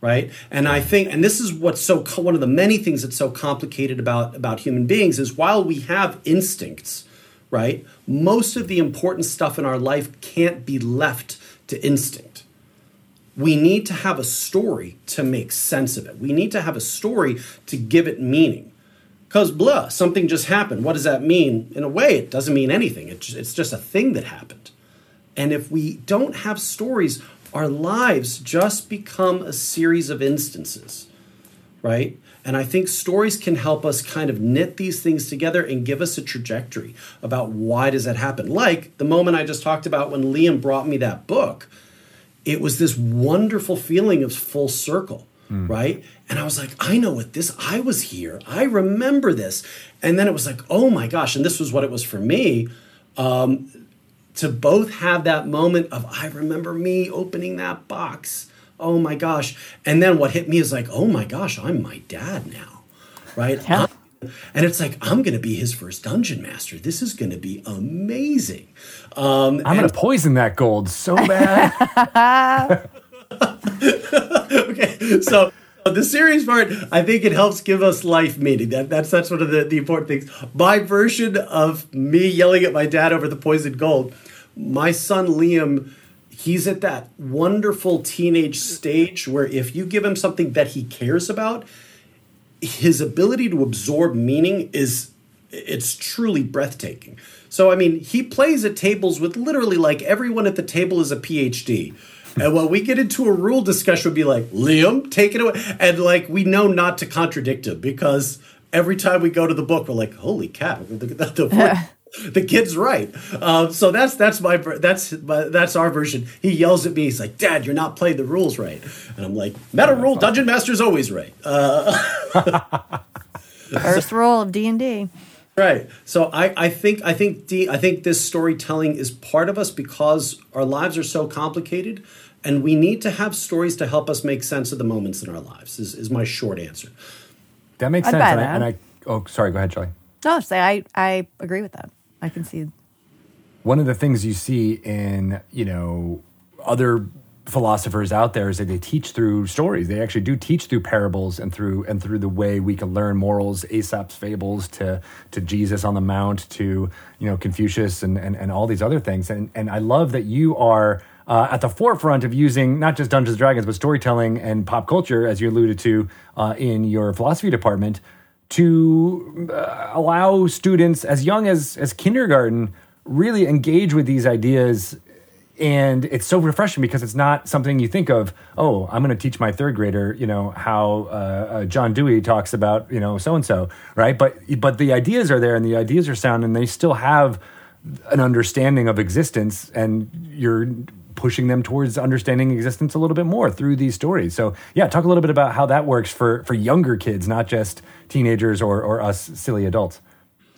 right? And i think and this is what's so one of the many things that's so complicated about about human beings is while we have instincts right most of the important stuff in our life can't be left to instinct. We need to have a story to make sense of it. We need to have a story to give it meaning because blah, something just happened. What does that mean? In a way, it doesn't mean anything. it's just a thing that happened. And if we don't have stories, our lives just become a series of instances, right? And I think stories can help us kind of knit these things together and give us a trajectory about why does that happen. Like the moment I just talked about when Liam brought me that book, it was this wonderful feeling of full circle, mm. right? And I was like, I know what this, I was here. I remember this. And then it was like, oh my gosh. And this was what it was for me. Um, to both have that moment of, I remember me opening that box oh my gosh. And then what hit me is like, oh my gosh, I'm my dad now, right? Yeah. And it's like, I'm going to be his first dungeon master. This is going to be amazing. Um, I'm going to poison that gold so bad. okay, so the serious part, I think it helps give us life meaning. That, that's that's one of the, the important things. My version of me yelling at my dad over the poisoned gold, my son Liam he's at that wonderful teenage stage where if you give him something that he cares about, his ability to absorb meaning is it's truly breathtaking. So I mean, he plays at tables with literally like everyone at the table is a PhD. And when we get into a rule discussion, we'll be like, Liam, take it away. And like, we know not to contradict him because every time we go to the book, we're like, holy cow, the, the, the, the kid's right. Uh, so that's that's my that's my, that's our version. He yells at me. He's like, "Dad, you're not playing the rules right." And I'm like, "Meta rule: Dungeon Master's always right." Uh, First rule of D and D. Right. So I, I think I think D, I think this storytelling is part of us because our lives are so complicated, and we need to have stories to help us make sense of the moments in our lives. Is, is my short answer. That makes I'd sense. And I, and I, oh, sorry. Go ahead, Charlie. No, say I I agree with that. I can see. One of the things you see in you know other philosophers out there is that they teach through stories. They actually do teach through parables and through and through the way we can learn morals, Aesop's fables to to Jesus on the Mount to you know Confucius and and, and all these other things. And and I love that you are uh, at the forefront of using not just Dungeons and Dragons but storytelling and pop culture, as you alluded to uh, in your philosophy department to uh, allow students as young as as kindergarten really engage with these ideas. And it's so refreshing because it's not something you think of oh i'm going to teach my third grader you know how uh, uh, john dewey talks about you know so and so right? But but the ideas are there and the ideas are sound and they still have an understanding of existence and you're pushing them towards understanding existence a little bit more through these stories. So, yeah, talk a little bit about how that works for for younger kids, not just teenagers or or us silly adults.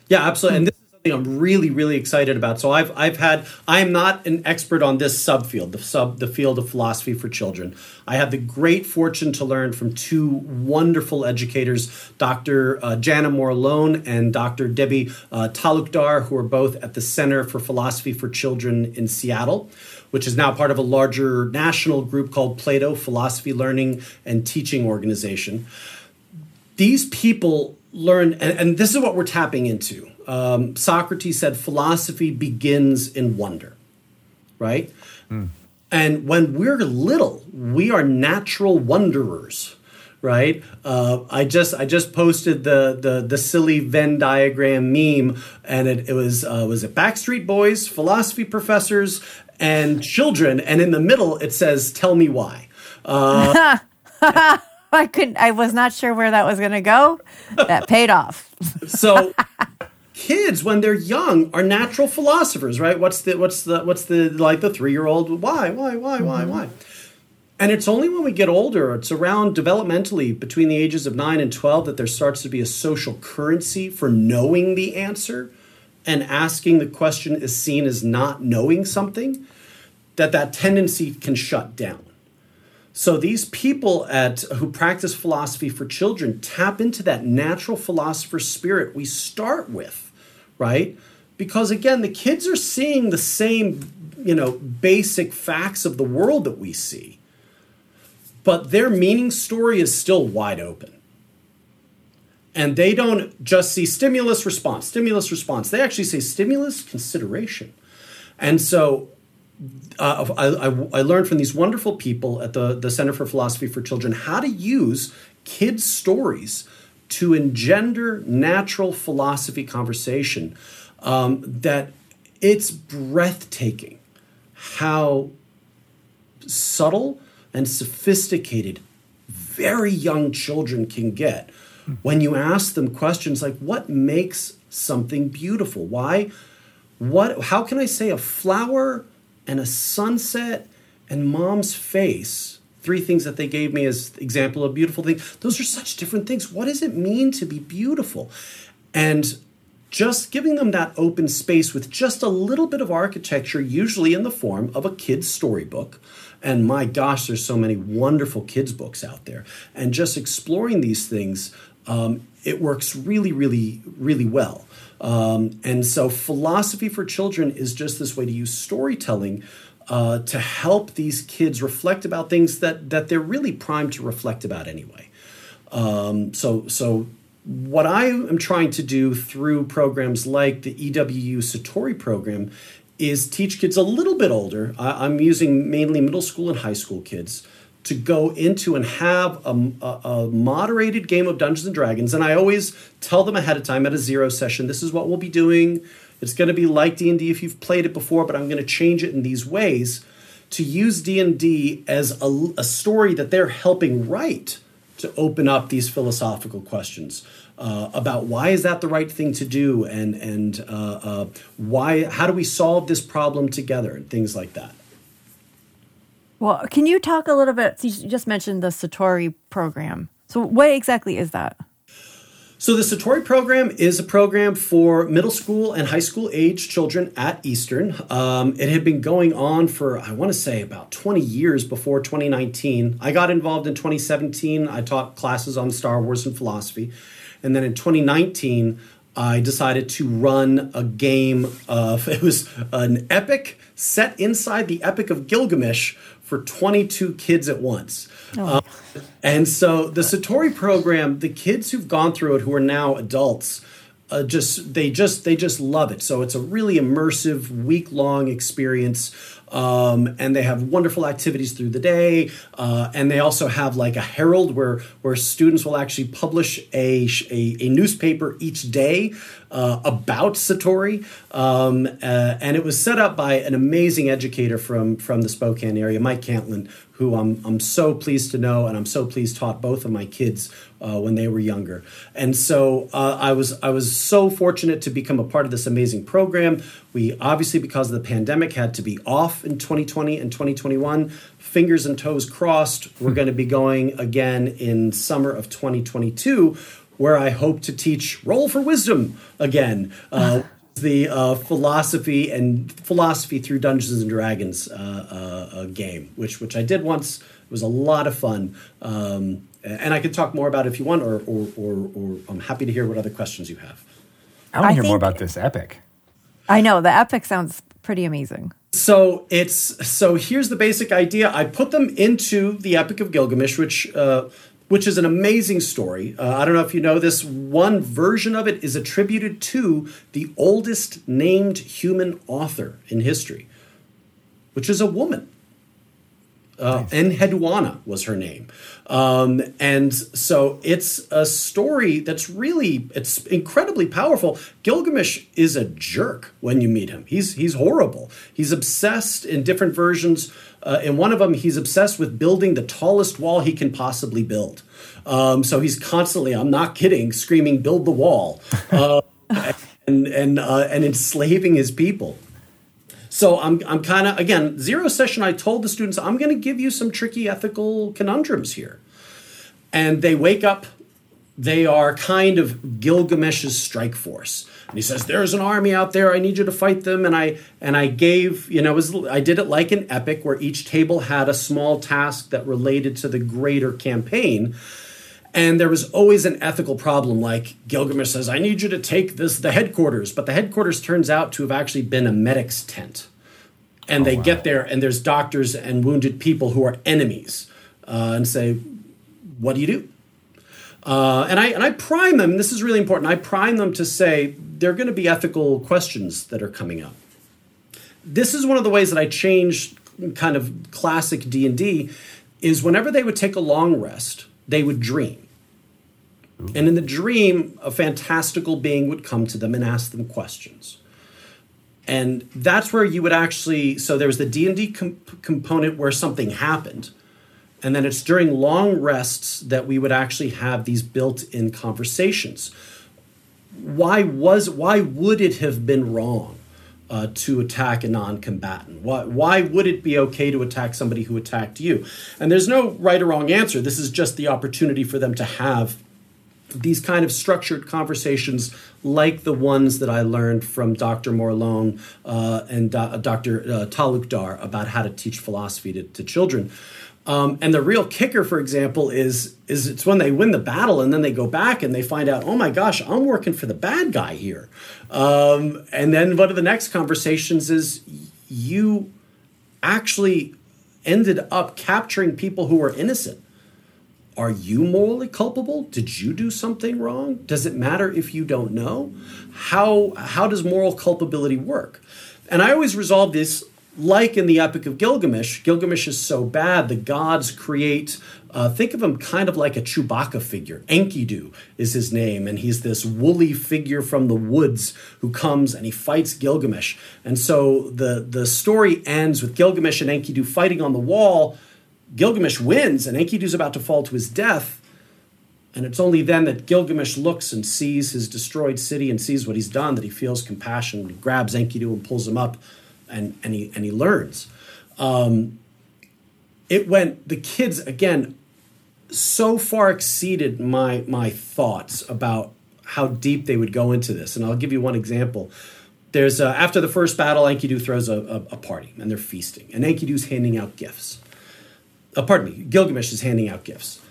Yeah, absolutely. And this is something I'm really really excited about. So I've I've had I'm not an expert on this subfield, the sub the field of philosophy for children. I have the great fortune to learn from two wonderful educators, Dr. Uh, Jana Mohr Lone and Dr. Debbie uh, Talukdar, who are both at the Center for Philosophy for Children in Seattle which is now part of a larger national group called Plato Philosophy Learning and Teaching Organization. These people learn, and, and this is what we're tapping into. Um, Socrates said philosophy begins in wonder, right? Mm. And when we're little, we are natural wanderers right? Uh, I just I just posted the the the silly Venn diagram meme, and it, it was uh, was it Backstreet Boys, philosophy professors, and children, and in the middle it says "Tell me why." Uh, I couldn't. I was not sure where that was going to go. That paid off. so, kids when they're young are natural philosophers, right? What's the what's the what's the like the three year old? Why why why why mm-hmm. why? And it's only when we get older, it's around developmentally between the ages of 9 and 12 that there starts to be a social currency for knowing the answer and asking the question is seen as not knowing something, that that tendency can shut down. So these people at who practice philosophy for children tap into that natural philosopher spirit we start with, right? Because again, the kids are seeing the same, you know, basic facts of the world that we see. But their meaning story is still wide open and they don't just see stimulus response, stimulus response. They actually say stimulus consideration. And so uh, I, I, I, learned from these wonderful people at the, the Center for Philosophy for Children how to use kids' stories to engender natural philosophy conversation um, that it's breathtaking how subtle and sophisticated very young children can get when you ask them questions like what makes something beautiful? Why what how can i say a flower and a sunset and mom's face three things that they gave me as example of beautiful things those are such different things. What does it mean to be beautiful? And just giving them that open space with just a little bit of architecture usually in the form of a kid's storybook. And my gosh there's so many wonderful kids books out there. And just exploring these things um, it works really really really well um, and so philosophy for children is just this way to use storytelling uh, to help these kids reflect about things that that they're really primed to reflect about anyway. Um, so so what I am trying to do through programs like the EWU Satori program is teach kids a little bit older. I, am using mainly middle school and high school kids to go into and have a, a, a, moderated game of Dungeons and Dragons. And I always tell them ahead of time at a zero session, this is what we'll be doing. It's going to be like D&D if you've played it before, but I'm going to change it in these ways to use D&D as a, a story that they're helping write to open up these philosophical questions uh, about why is that the right thing to do and and uh, uh, why how do we solve this problem together and things like that. Well, can you talk a little bit? You just mentioned the Satori program. So, what exactly is that? So, the Satori program is a program for middle school and high school age children at Eastern. Um, it had been going on for, I want to say, about 20 years before 2019. I got involved in 2017. I taught classes on Star Wars and philosophy. And then in 2019, I decided to run a game of, it was an epic set inside the Epic of Gilgamesh for 22 kids at once. Oh. Um, and so the Satori program, the kids who've gone through it who are now adults, uh, just they just they just love it. So it's a really immersive week long experience. Um, and they have wonderful activities through the day. Uh, and they also have like a herald where where students will actually publish a a, a newspaper each day uh, about Satori. Um, uh, and it was set up by an amazing educator from from the Spokane area, Mike Cantlin, who I'm, I'm so pleased to know and I'm so pleased taught both of my kids uh, when they were younger. And so uh, I was I was so fortunate to become a part of this amazing program. We obviously because of the pandemic had to be off in 2020 and 2021. Fingers and toes crossed. We're going to be going again in summer of 2022 where I hope to teach Roll for Wisdom again. Uh, the uh, philosophy and philosophy through Dungeons and Dragons uh, uh, game, which which I did once. It was a lot of fun, um, and I could talk more about it if you want, or, or or, or I'm happy to hear what other questions you have. I want to hear more about this epic. I know the epic sounds pretty amazing. So it's so here's the basic idea. I put them into the Epic of Gilgamesh, which uh, which is an amazing story. Uh, I don't know if you know this. One version of it is attributed to the oldest named human author in history, which is a woman. Uh. Enheduanna was her name, um, and so it's a story that's really it's incredibly powerful. Gilgamesh is a jerk when you meet him. He's he's horrible. He's obsessed in different versions uh, in one of them, he's obsessed with building the tallest wall he can possibly build. Um, so he's constantly, I'm not kidding, screaming, build the wall, uh, and, and, uh, and enslaving his people. So I'm, I'm kind of, again, zero session, I told the students, I'm going to give you some tricky ethical conundrums here. And they wake up, they are kind of Gilgamesh's strike force and he says there's an army out there. I need you to fight them. And i and i gave you know was, i did it like an epic where each table had a small task that related to the greater campaign. And there was always an ethical problem like gilgamesh says i need you to take this the headquarters. But the headquarters turns out to have actually been a medic's tent. And oh, they wow. get there and there's doctors and wounded people who are enemies uh, and say what do you do uh, and I and I prime them. this is really important. I prime them to say there are going to be ethical questions that are coming up. This is one of the ways that I changed kind of classic D&D is whenever they would take a long rest, they would dream. And in the dream, a fantastical being would come to them and ask them questions. And that's where you would actually so there was the D&D com- component where something happened And then it's during long rests that we would actually have these built-in conversations. Why was why would it have been wrong uh, to attack a non-combatant? Why why would it be okay to attack somebody who attacked you? And there's no right or wrong answer. This is just the opportunity for them to have these kind of structured conversations like the ones that I learned from Dr. Mohr Lone uh, and Do- Dr. Uh, Talukdar about how to teach philosophy to, to children. Um, and the real kicker, for example, is is it's when they win the battle and then they go back and they find out, oh my gosh, I'm working for the bad guy here. Um, and then one of the next conversations is you actually ended up capturing people who were innocent. Are you morally culpable? Did you do something wrong? Does it matter if you don't know? How how does moral culpability work? And I always resolve this like in the Epic of Gilgamesh, Gilgamesh is so bad, the gods create, uh, think of him kind of like a Chewbacca figure. Enkidu is his name, and he's this woolly figure from the woods who comes and he fights Gilgamesh. And so the, the story ends with Gilgamesh and Enkidu fighting on the wall. Gilgamesh wins, and Enkidu's about to fall to his death. And it's only then that Gilgamesh looks and sees his destroyed city and sees what he's done that he feels compassion. He grabs Enkidu and pulls him up and and he and he learns. Um, it went the kids again so far exceeded my my thoughts about how deep they would go into this, and I'll give you one example. There's uh, after the first battle, Enkidu throws a, a, a, party and they're feasting, and Enkidu's handing out gifts. Uh, pardon me, Gilgamesh is handing out gifts.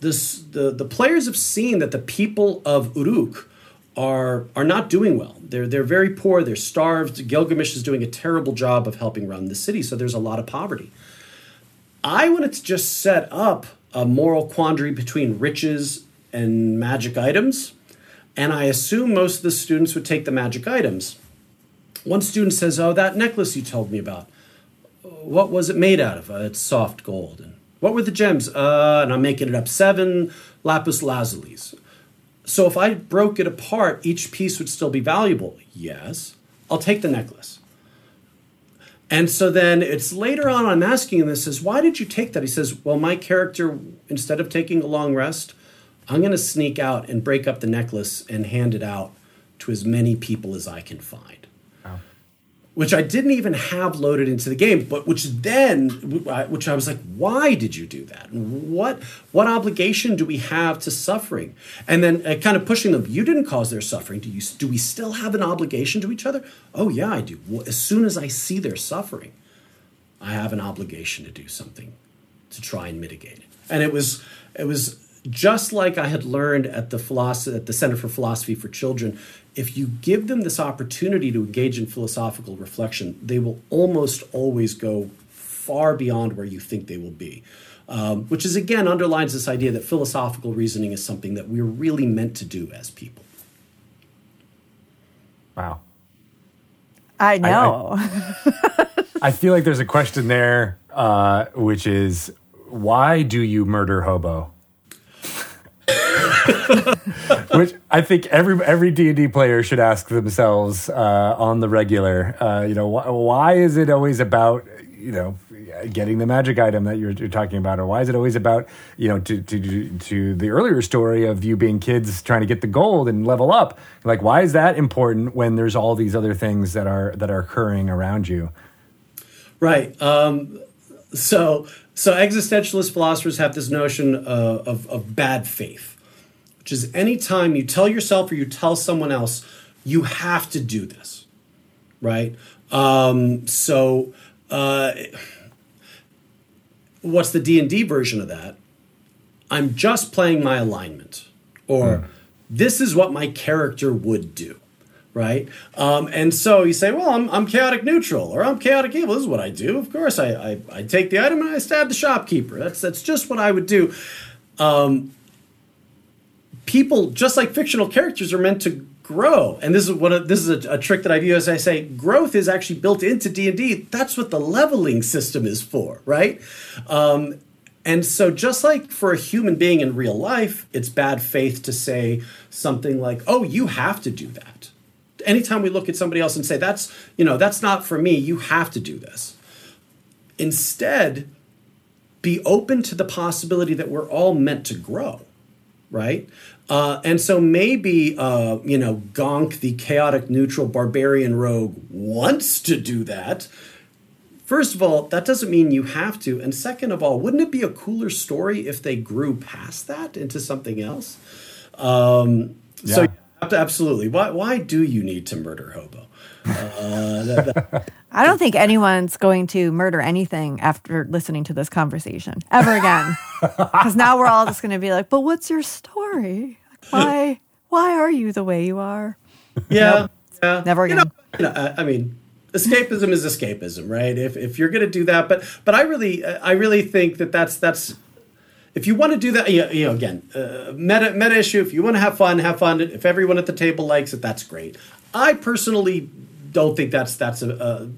This, the, the players have seen that the people of Uruk are are not doing well. They're they're very poor. They're starved. Gilgamesh is doing a terrible job of helping run the city, so there's a lot of poverty. I wanted to just set up a moral quandary between riches and magic items, and I assume most of the students would take the magic items. One student says, "Oh, that necklace you told me about. What was it made out of? Uh, it's soft gold." And what were the gems? Uh, and I'm making it up. Seven lapis lazulis. So if I broke it apart, each piece would still be valuable. Yes, I'll take the necklace. And so then it's later on, I'm asking him this, says, why did you take that? He says, well, my character, instead of taking a long rest, I'm going to sneak out and break up the necklace and hand it out to as many people as I can find which I didn't even have loaded into the game, but which then, which I was like, why did you do that? What what obligation do we have to suffering? And then uh, kind of pushing them. You didn't cause their suffering. Do you? Do we still have an obligation to each other? Oh yeah, I do. Well, as soon as I see their suffering, I have an obligation to do something to try and mitigate it. And it was it was just like I had learned at the philosophy, at the Center for Philosophy for Children, if you give them this opportunity to engage in philosophical reflection, they will almost always go far beyond where you think they will be. Um, which is again underlines this idea that philosophical reasoning is something that we're really meant to do as people. Wow. I know. I, I, I feel like there's a question there, uh, which is why do you murder hobo? Which I think every every D and D player should ask themselves uh, on the regular. Uh, you know, wh- why is it always about you know getting the magic item that you're, you're, talking about, or why is it always about you know to, to to the earlier story of you being kids trying to get the gold and level up? Like, why is that important when there's all these other things that are that are occurring around you? Right. Um, so so existentialist philosophers have this notion uh, of, of bad faith which is anytime you tell yourself or you tell someone else, you have to do this, right? Um, so, uh, what's the D and D version of that? I'm just playing my alignment, or mm. this is what my character would do, right? Um, and so you say, well, I'm, I'm chaotic neutral, or I'm chaotic evil. This is what I do. Of course, I, I, I take the item and I stab the shopkeeper. That's that's just what I would do. Um, people, just like fictional characters, are meant to grow. And this is what this is a, a, trick that I view as I say, growth is actually built into D and D. That's what the leveling system is for, right? Um, and so, just like for a human being in real life, it's bad faith to say something like, "Oh, you have to do that." Anytime we look at somebody else and say, "That's you know that's not for me," you have to do this. Instead, be open to the possibility that we're all meant to grow, right? Uh, and so maybe uh, you know Gonk, the chaotic neutral barbarian rogue, wants to do that. First of all, that doesn't mean you have to. And second of all, wouldn't it be a cooler story if they grew past that into something else? Um, Yeah. So absolutely, why why do you need to murder Hobo? Uh, that- that- I don't think anyone's going to murder anything after listening to this conversation ever again. Because now we're all just going to be like, "But what's your story? Why? Why are you the way you are?" yeah, yeah, Never You again. know, you know, I, I mean, escapism is escapism, right? If if you're going to do that, but but I really I really think that that's that's if you want to do that, you know, you know again, uh, meta meta issue. If you want to have fun, have fun. If everyone at the table likes it, that's great. I personally don't think that's that's a, a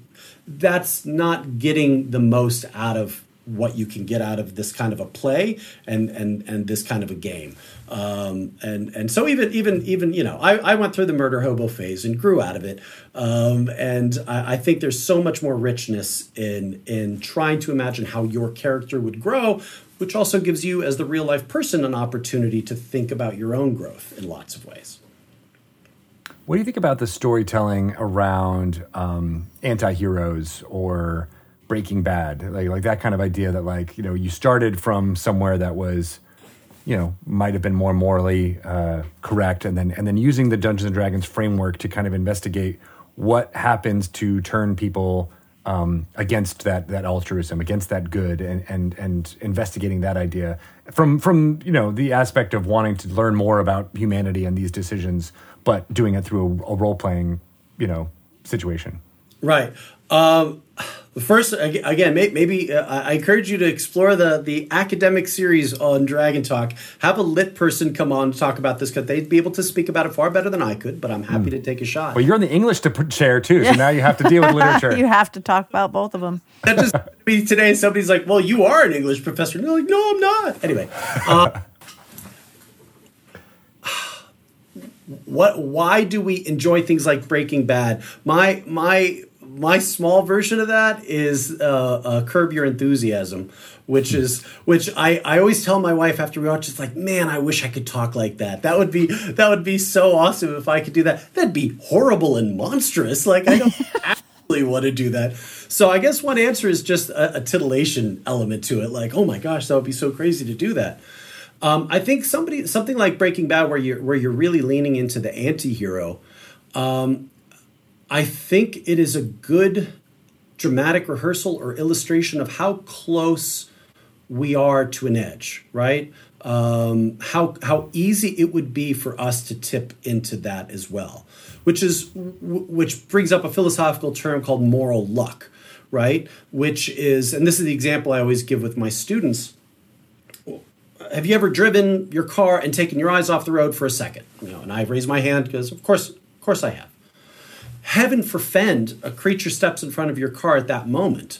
that's not getting the most out of what you can get out of this kind of a play and and and this kind of a game. Um, and and so even even even you know I, I went through the murder hobo phase and grew out of it. Um, and I, I think there's so much more richness in in trying to imagine how your character would grow, which also gives you as the real life person an opportunity to think about your own growth in lots of ways. What do you think about the storytelling around um, anti-heroes or Breaking Bad, like like that kind of idea that like you know you started from somewhere that was, you know, might have been more morally uh, correct, and then and then using the Dungeons and Dragons framework to kind of investigate what happens to turn people um, against that that altruism, against that good, and and and investigating that idea from from you know the aspect of wanting to learn more about humanity and these decisions, but doing it through a, a role playing you know situation. Right. Um, first, again, maybe uh, I I encourage you to explore the the academic series on Dragon Talk. Have a lit person come on to talk about this because they'd be able to speak about it far better than I could. But I'm happy to take a shot. well you're in the English to put chair too, so now you have to deal with literature. you have to talk about both of them. that just me today. Somebody's like, "Well, you are an English professor," and you're like, "No, I'm not." Anyway, uh, what? Why do we enjoy things like Breaking Bad? My my my small version of that is uh, uh, Curb Your Enthusiasm, which is which I I always tell my wife after we watch. It's like, man, I wish I could talk like that. That would be that would be so awesome if I could do that. That'd be horrible and monstrous. Like I don't. actually want to do that. So I guess one answer is just a, a titillation element to it. Like, oh my gosh, that would be so crazy to do that. Um, I think somebody something like Breaking Bad, where you're where you're really leaning into the anti-hero. Um, I think it is a good dramatic rehearsal or illustration of how close we are to an edge, right? Um, how how easy it would be for us to tip into that as well, which is which brings up a philosophical term called moral luck, right? Which is, and this is the example I always give with my students. Have you ever driven your car and taken your eyes off the road for a second? You know, and I raise my hand because, of course, of course, I have. Heaven forfend a creature steps in front of your car at that moment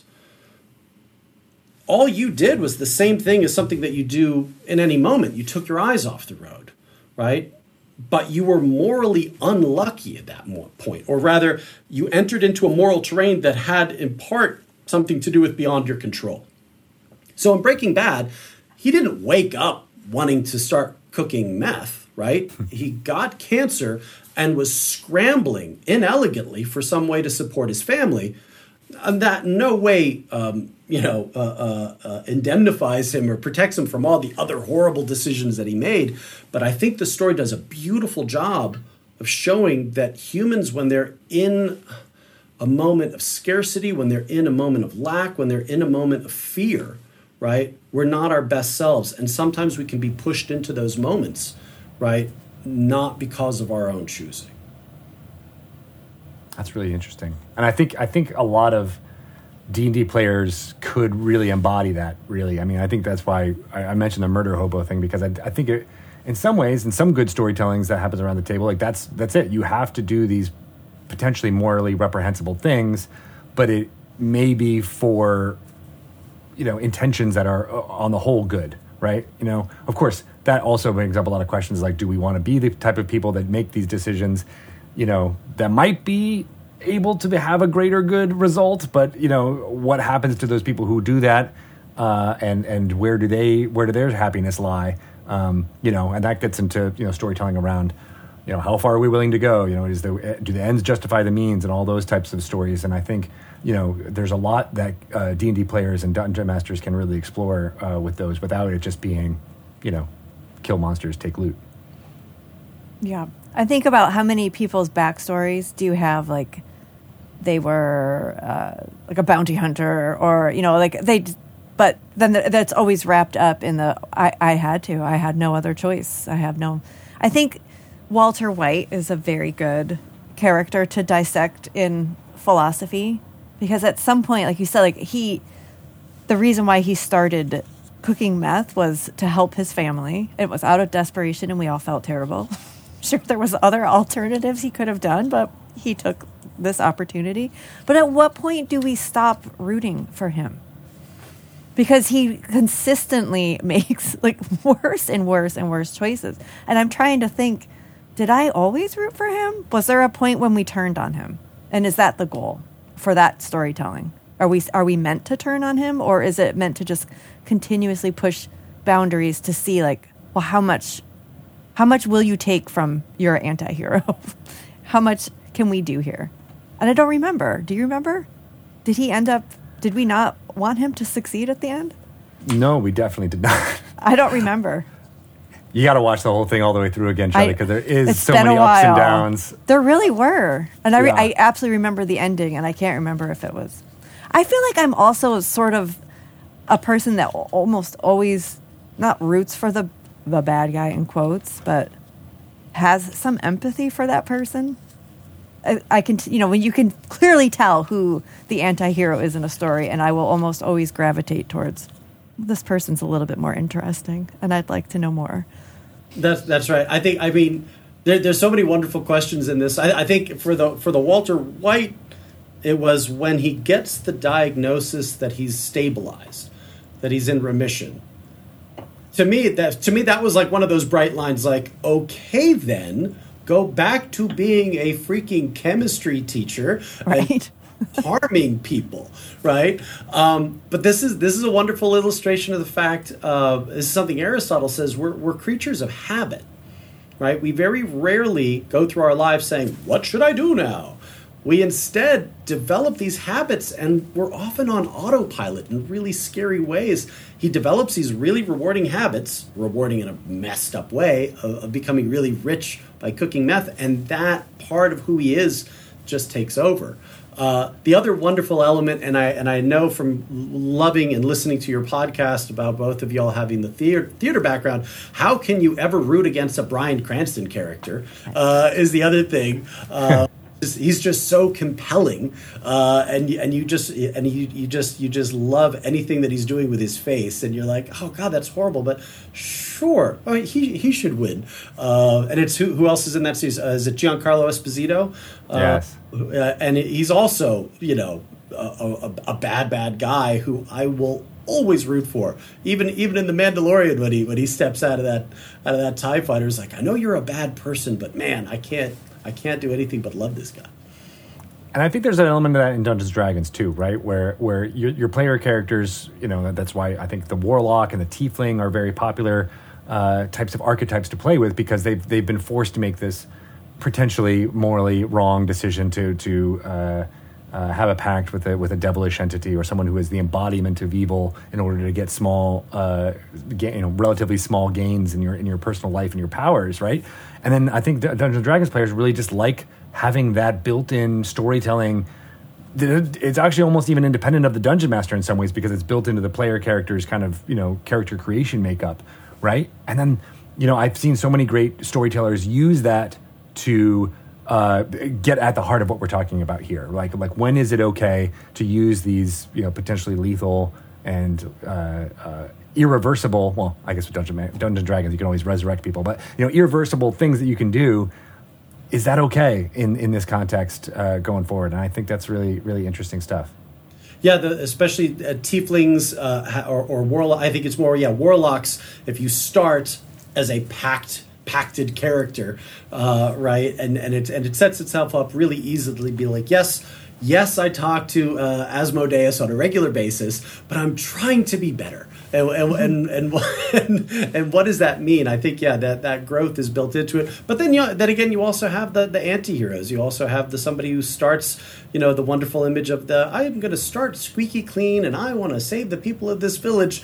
all you did was the same thing as something that you do in any moment. You took your eyes off the road, right? But you were morally unlucky at that point, or rather, you entered into a moral terrain that had, in part, something to do with beyond your control. So in Breaking Bad, he didn't wake up wanting to start cooking meth, right? he got cancer and was scrambling inelegantly for some way to support his family. And that in no way, um, you know, uh, uh, uh, indemnifies him or protects him from all the other horrible decisions that he made. But I think the story does a beautiful job of showing that humans, when they're in a moment of scarcity, when they're in a moment of lack, when they're in a moment of fear, right? We're not our best selves. And sometimes we can be pushed into those moments, right? Not because of our own choosing. That's really interesting, and I think I think a lot of D and D players could really embody that. Really, I mean, I think that's why I, I mentioned the murder hobo thing because I, I think it, in some ways, in some good storytellings that happens around the table, like that's that's it. You have to do these potentially morally reprehensible things, but it may be for you know intentions that are uh, on the whole good right you know of course that also brings up a lot of questions like do we want to be the type of people that make these decisions you know that might be able to have a greater good result but you know what happens to those people who do that uh, and and where do they where do their happiness lie? Um, you know, and that gets into you know storytelling around you know how far are we willing to go? You know, is the do the ends justify the means and all those types of stories? And I think you know there's a lot that uh, D and D players and dungeon masters can really explore uh, with those without it just being you know kill monsters, take loot. Yeah. I think about how many people's backstories do you have, like, they were uh, like a bounty hunter or, you know, like they, but then that's always wrapped up in the, I, I had to, I had no other choice. I have no, I think Walter White is a very good character to dissect in philosophy because at some point, like you said, like he, the reason why he started cooking meth was to help his family. It was out of desperation and we all felt terrible. sure there was other alternatives he could have done, but he took this opportunity. But at what point do we stop rooting for him? Because he consistently makes like worse and worse and worse choices. And I'm trying to think, did I always root for him? Was there a point when we turned on him? And is that the goal for that storytelling? Are we are we meant to turn on him or is it meant to just continuously push boundaries to see like, well, how much how much will you take from your anti-hero? how much can we do here? And I don't remember. Do you remember? Did he end up did we not want him to succeed at the end? No, we definitely did not. I don't remember. You got to watch the whole thing all the way through again, Charlie, because there is so many ups and downs. There really were, and I, re- Yeah. I absolutely remember the ending, and I can't remember if it was. I feel like I'm also sort of a person that almost always not roots for the the bad guy in quotes, but has some empathy for that person. I, I can, t- you know, when you can clearly tell who the anti-hero is in a story, and I will almost always gravitate towards this person's a little bit more interesting, and I'd like to know more. That's that's right. I think. I mean, there, there's so many wonderful questions in this. I, I think for the for the Walter White, it was when he gets the diagnosis that he's stabilized, that he's in remission. To me, that to me that was like one of those bright lines. Like, okay, then go back to being a freaking chemistry teacher, and Right. harming people, right? Um, but this is this is a wonderful illustration of the fact. Uh, this is something Aristotle says: we're we're creatures of habit, right? We very rarely go through our lives saying, "What should I do now?" We instead develop these habits, and we're often on autopilot in really scary ways. He develops these really rewarding habits, rewarding in a messed up way, of, of becoming really rich by cooking meth, and that part of who he is just takes over. Uh, the other wonderful element, and I and I know from loving and listening to your podcast about both of y'all having the theater theater background, how can you ever root against a Bryan Cranston character? Uh, is the other thing. Uh, he's just so compelling, uh, and and you just and you, you just you just love anything that he's doing with his face, and you're like, oh god, that's horrible, but sure, I mean, he he should win. Uh, and it's who who else is in that series? Uh, is it Giancarlo Esposito? Uh, Yes. uh, and he's also you know a, a, a bad bad guy who I will always root for even even in the Mandalorian when he when he steps out of that out of that tie fighter is like I know you're a bad person but man I can't I can't do anything but love this guy And I think there's an element of that in Dungeons Dragons too, right? Where where your, your player characters, you know, that's why I think the warlock and the tiefling are very popular uh, types of archetypes to play with because they've they've been forced to make this potentially morally wrong decision to to uh, uh, have a pact with a with a devilish entity or someone who is the embodiment of evil in order to get small, uh, ga- you know, relatively small gains in your in your personal life and your powers, right? And then I think Dun- Dungeons and Dragons players really just like having that built-in storytelling. It's actually almost even independent of the dungeon master in some ways because it's built into the player character's kind of you know character creation makeup, right? And then you know I've seen so many great storytellers use that to uh, get at the heart of what we're talking about here. Like, like when is it okay to use these, you know, potentially lethal and uh, uh, irreversible? Well, I guess with Dungeon and Dragons, you can always resurrect people, but you know, irreversible things that you can do. Is that okay in in this context uh, going forward? And I think that's really really interesting stuff. Yeah, the, especially uh, tieflings uh, or, or warlock. I think it's more yeah warlocks. If you start as a pact pacted character, uh, right, and and it and it sets itself up really easily. Be like, yes, yes, I talk to uh, Asmodeus on a regular basis, but I'm trying to be better. And and, and and and what does that mean? I think yeah, that that growth is built into it. But then you know, then again, you also have the the anti-heroes. You also have the somebody who starts, you know, the wonderful image of the I am going to start squeaky clean, and I want to save the people of this village.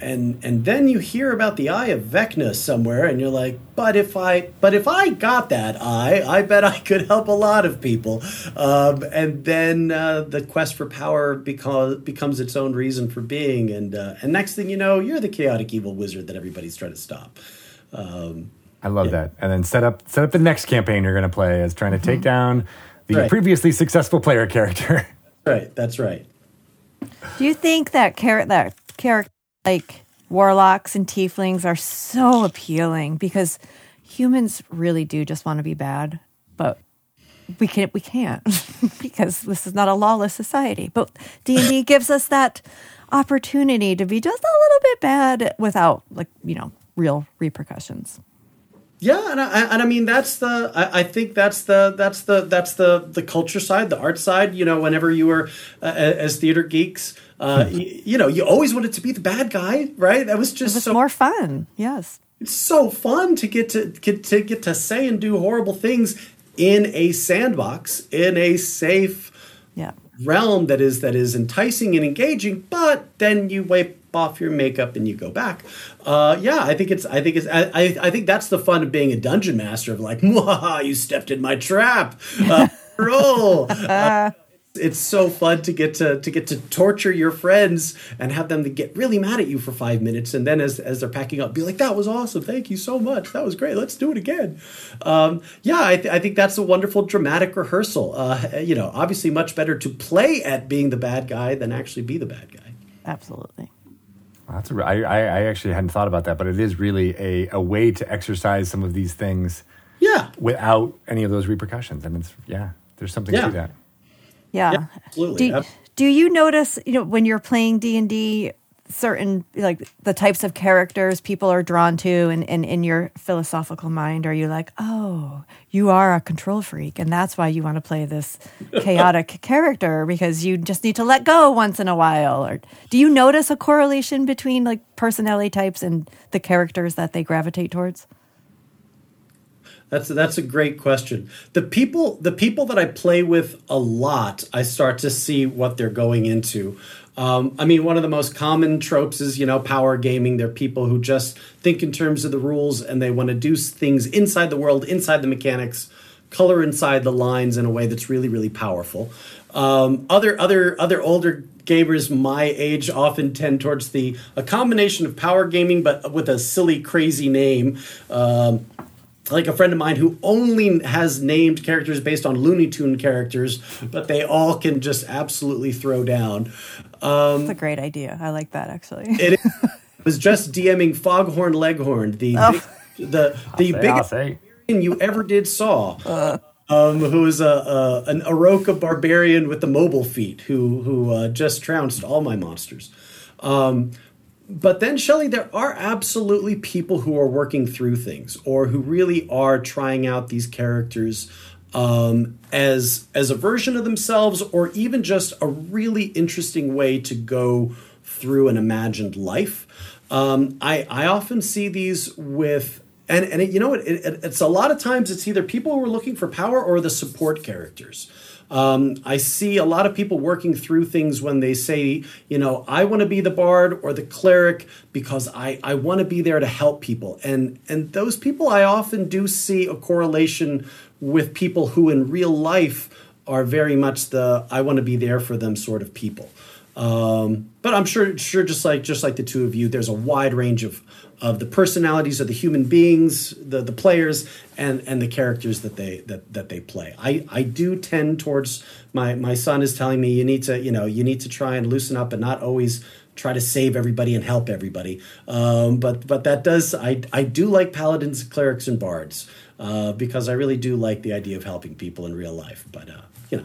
And and then you hear about the eye of Vecna somewhere, and you're like, but if I but if I got that eye, I bet I could help a lot of people. Um, and then uh, the quest for power because becomes its own reason for being, and uh, and next thing you know, you're the chaotic evil wizard that everybody's trying to stop. Um, I love that. And then set up set up the next campaign you're going to play as trying to take down the Right. previously successful player character. right, that's right. Do you think that char- that character like warlocks and tieflings are so appealing because humans really do just want to be bad, but we can we can't because this is not a lawless society. But D and D gives us that opportunity to be just a little bit bad without like you know real repercussions. Yeah, and I, and I mean that's the I, I think that's the that's the that's the the culture side, the art side. You know, whenever you were uh, as theater geeks, uh, y- you, know, you always wanted to be the bad guy, right? That was just was so more fun. Yes. it's so fun to get to get to get to say and do horrible things in a sandbox, in a safe Yeah. realm that is that is enticing and engaging, but then you wipe off your makeup and you go back. Uh, yeah, I think it's I think it's I, I, think that's the fun of being a dungeon master of like, you stepped in my trap. Uh, roll. Uh, it's so fun to get to to get to torture your friends and have them to get really mad at you for five minutes, and then as as they're packing up, be like, "That was awesome, thank you so much, that was great, let's do it again." Um, yeah, I, th- I think that's a wonderful dramatic rehearsal. Uh, you know, obviously, much better to play at being the bad guy than actually be the bad guy. Absolutely. That's a, I, I actually hadn't thought about that, but it is really a, a way to exercise some of these things Yeah, without any of those repercussions. And it's yeah, there's something Yeah. to that. Yeah. Yeah, absolutely. Do, do you notice, you know, when you're playing D and D, certain like the types of characters people are drawn to, and, and in your philosophical mind, are you like, oh, you are a control freak, and that's why you want to play this chaotic character because you just need to let go once in a while, or do you notice a correlation between like personality types and the characters that they gravitate towards? That's that's a great question. The people the people that I play with a lot, I start to see what they're going into. Um, I mean, one of the most common tropes is you know power gaming. They're people who just think in terms of the rules and they want to do things inside the world, inside the mechanics, color inside the lines in a way that's really really powerful. Um, other other other older gamers my age often tend towards the a combination of power gaming but with a silly crazy name. Um, like a friend of mine who only has named characters based on Looney Tune characters, but they all can just absolutely throw down. Um, That's a great idea. I like that actually. it was just DMing Foghorn Leghorn, the the the, the Say, biggest say. you ever did saw. Um, who is a, a an Aarakocra barbarian with the mobile feat who who uh, just trounced all my monsters. Um, but then Shelley, there are absolutely people who are working through things or who really are trying out these characters um, as as a version of themselves, or even just a really interesting way to go through an imagined life. Um, I I often see these with. And, and it, you know what? It, it, it's a lot of times it's either people who are looking for power or the support characters. Um, I see a lot of people working through things when they say, you know, I want to be the bard or the cleric because I, I want to be there to help people. And and those people I often do see a correlation with people who in real life are very much the I want to be there for them sort of people. Um, but I'm sure, sure, just like just like the two of you, there's a wide range of of the personalities of the human beings, the the players, and and the characters that they that that they play. I I do tend towards my my son is telling me you need to you know you need to try and loosen up and not always try to save everybody and help everybody. Um, but but that does I I do like paladins, clerics, and bards uh, because I really do like the idea of helping people in real life. But uh, you know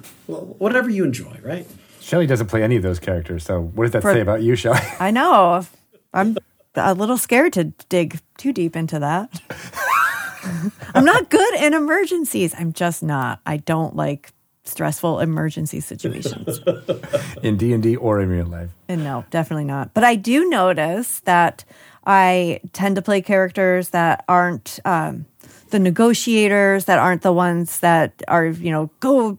whatever you enjoy, right? Shelly doesn't play any of those characters, so what does that For- say about you, Shelly? I know. I'm a little scared to dig too deep into that. I'm not good in emergencies. I'm just not. I don't like stressful emergency situations. in D and D or in real life. And no, definitely not. But I do notice that I tend to play characters that aren't um, the negotiators, that aren't the ones that are, you know, go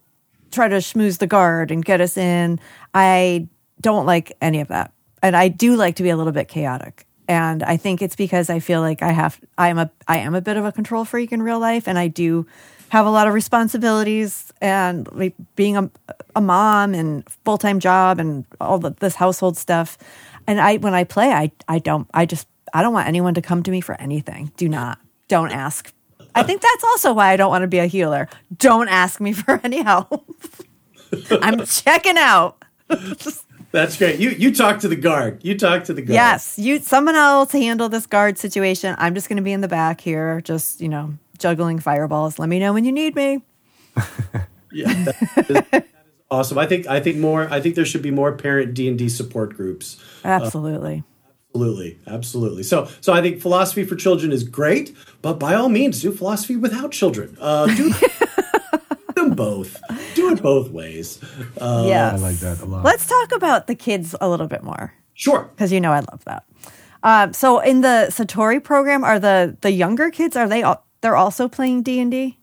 try to schmooze the guard and get us in. I don't like any of that. And I do like to be a little bit chaotic. And I think it's because I feel like I have I am a I am a bit of a control freak in real life and I do have a lot of responsibilities and like being a, a mom and full-time job and all the, this household stuff. And I when I play I I don't I just I don't want anyone to come to me for anything. Do not. Don't ask. I think that's also why I don't want to be a healer. Don't ask me for any help. I'm checking out. That's great. You you talk to the guard. You talk to the guard. Yes, you someone else handle this guard situation. I'm just going to be in the back here, just you know, juggling fireballs. Let me know when you need me. Yeah, that is, that is awesome. I think I think more. I think there should be more parent D and D support groups. Uh, Absolutely. Absolutely, absolutely. So, so I think philosophy for children is great, but by all means, do philosophy without children. Uh, do them both. Do it both ways. Uh, yes. I like that a lot. Let's talk about the kids a little bit more Sure. because you know I love that. Um, so in the Satori program, are the the younger kids are they al- they're also playing D and D?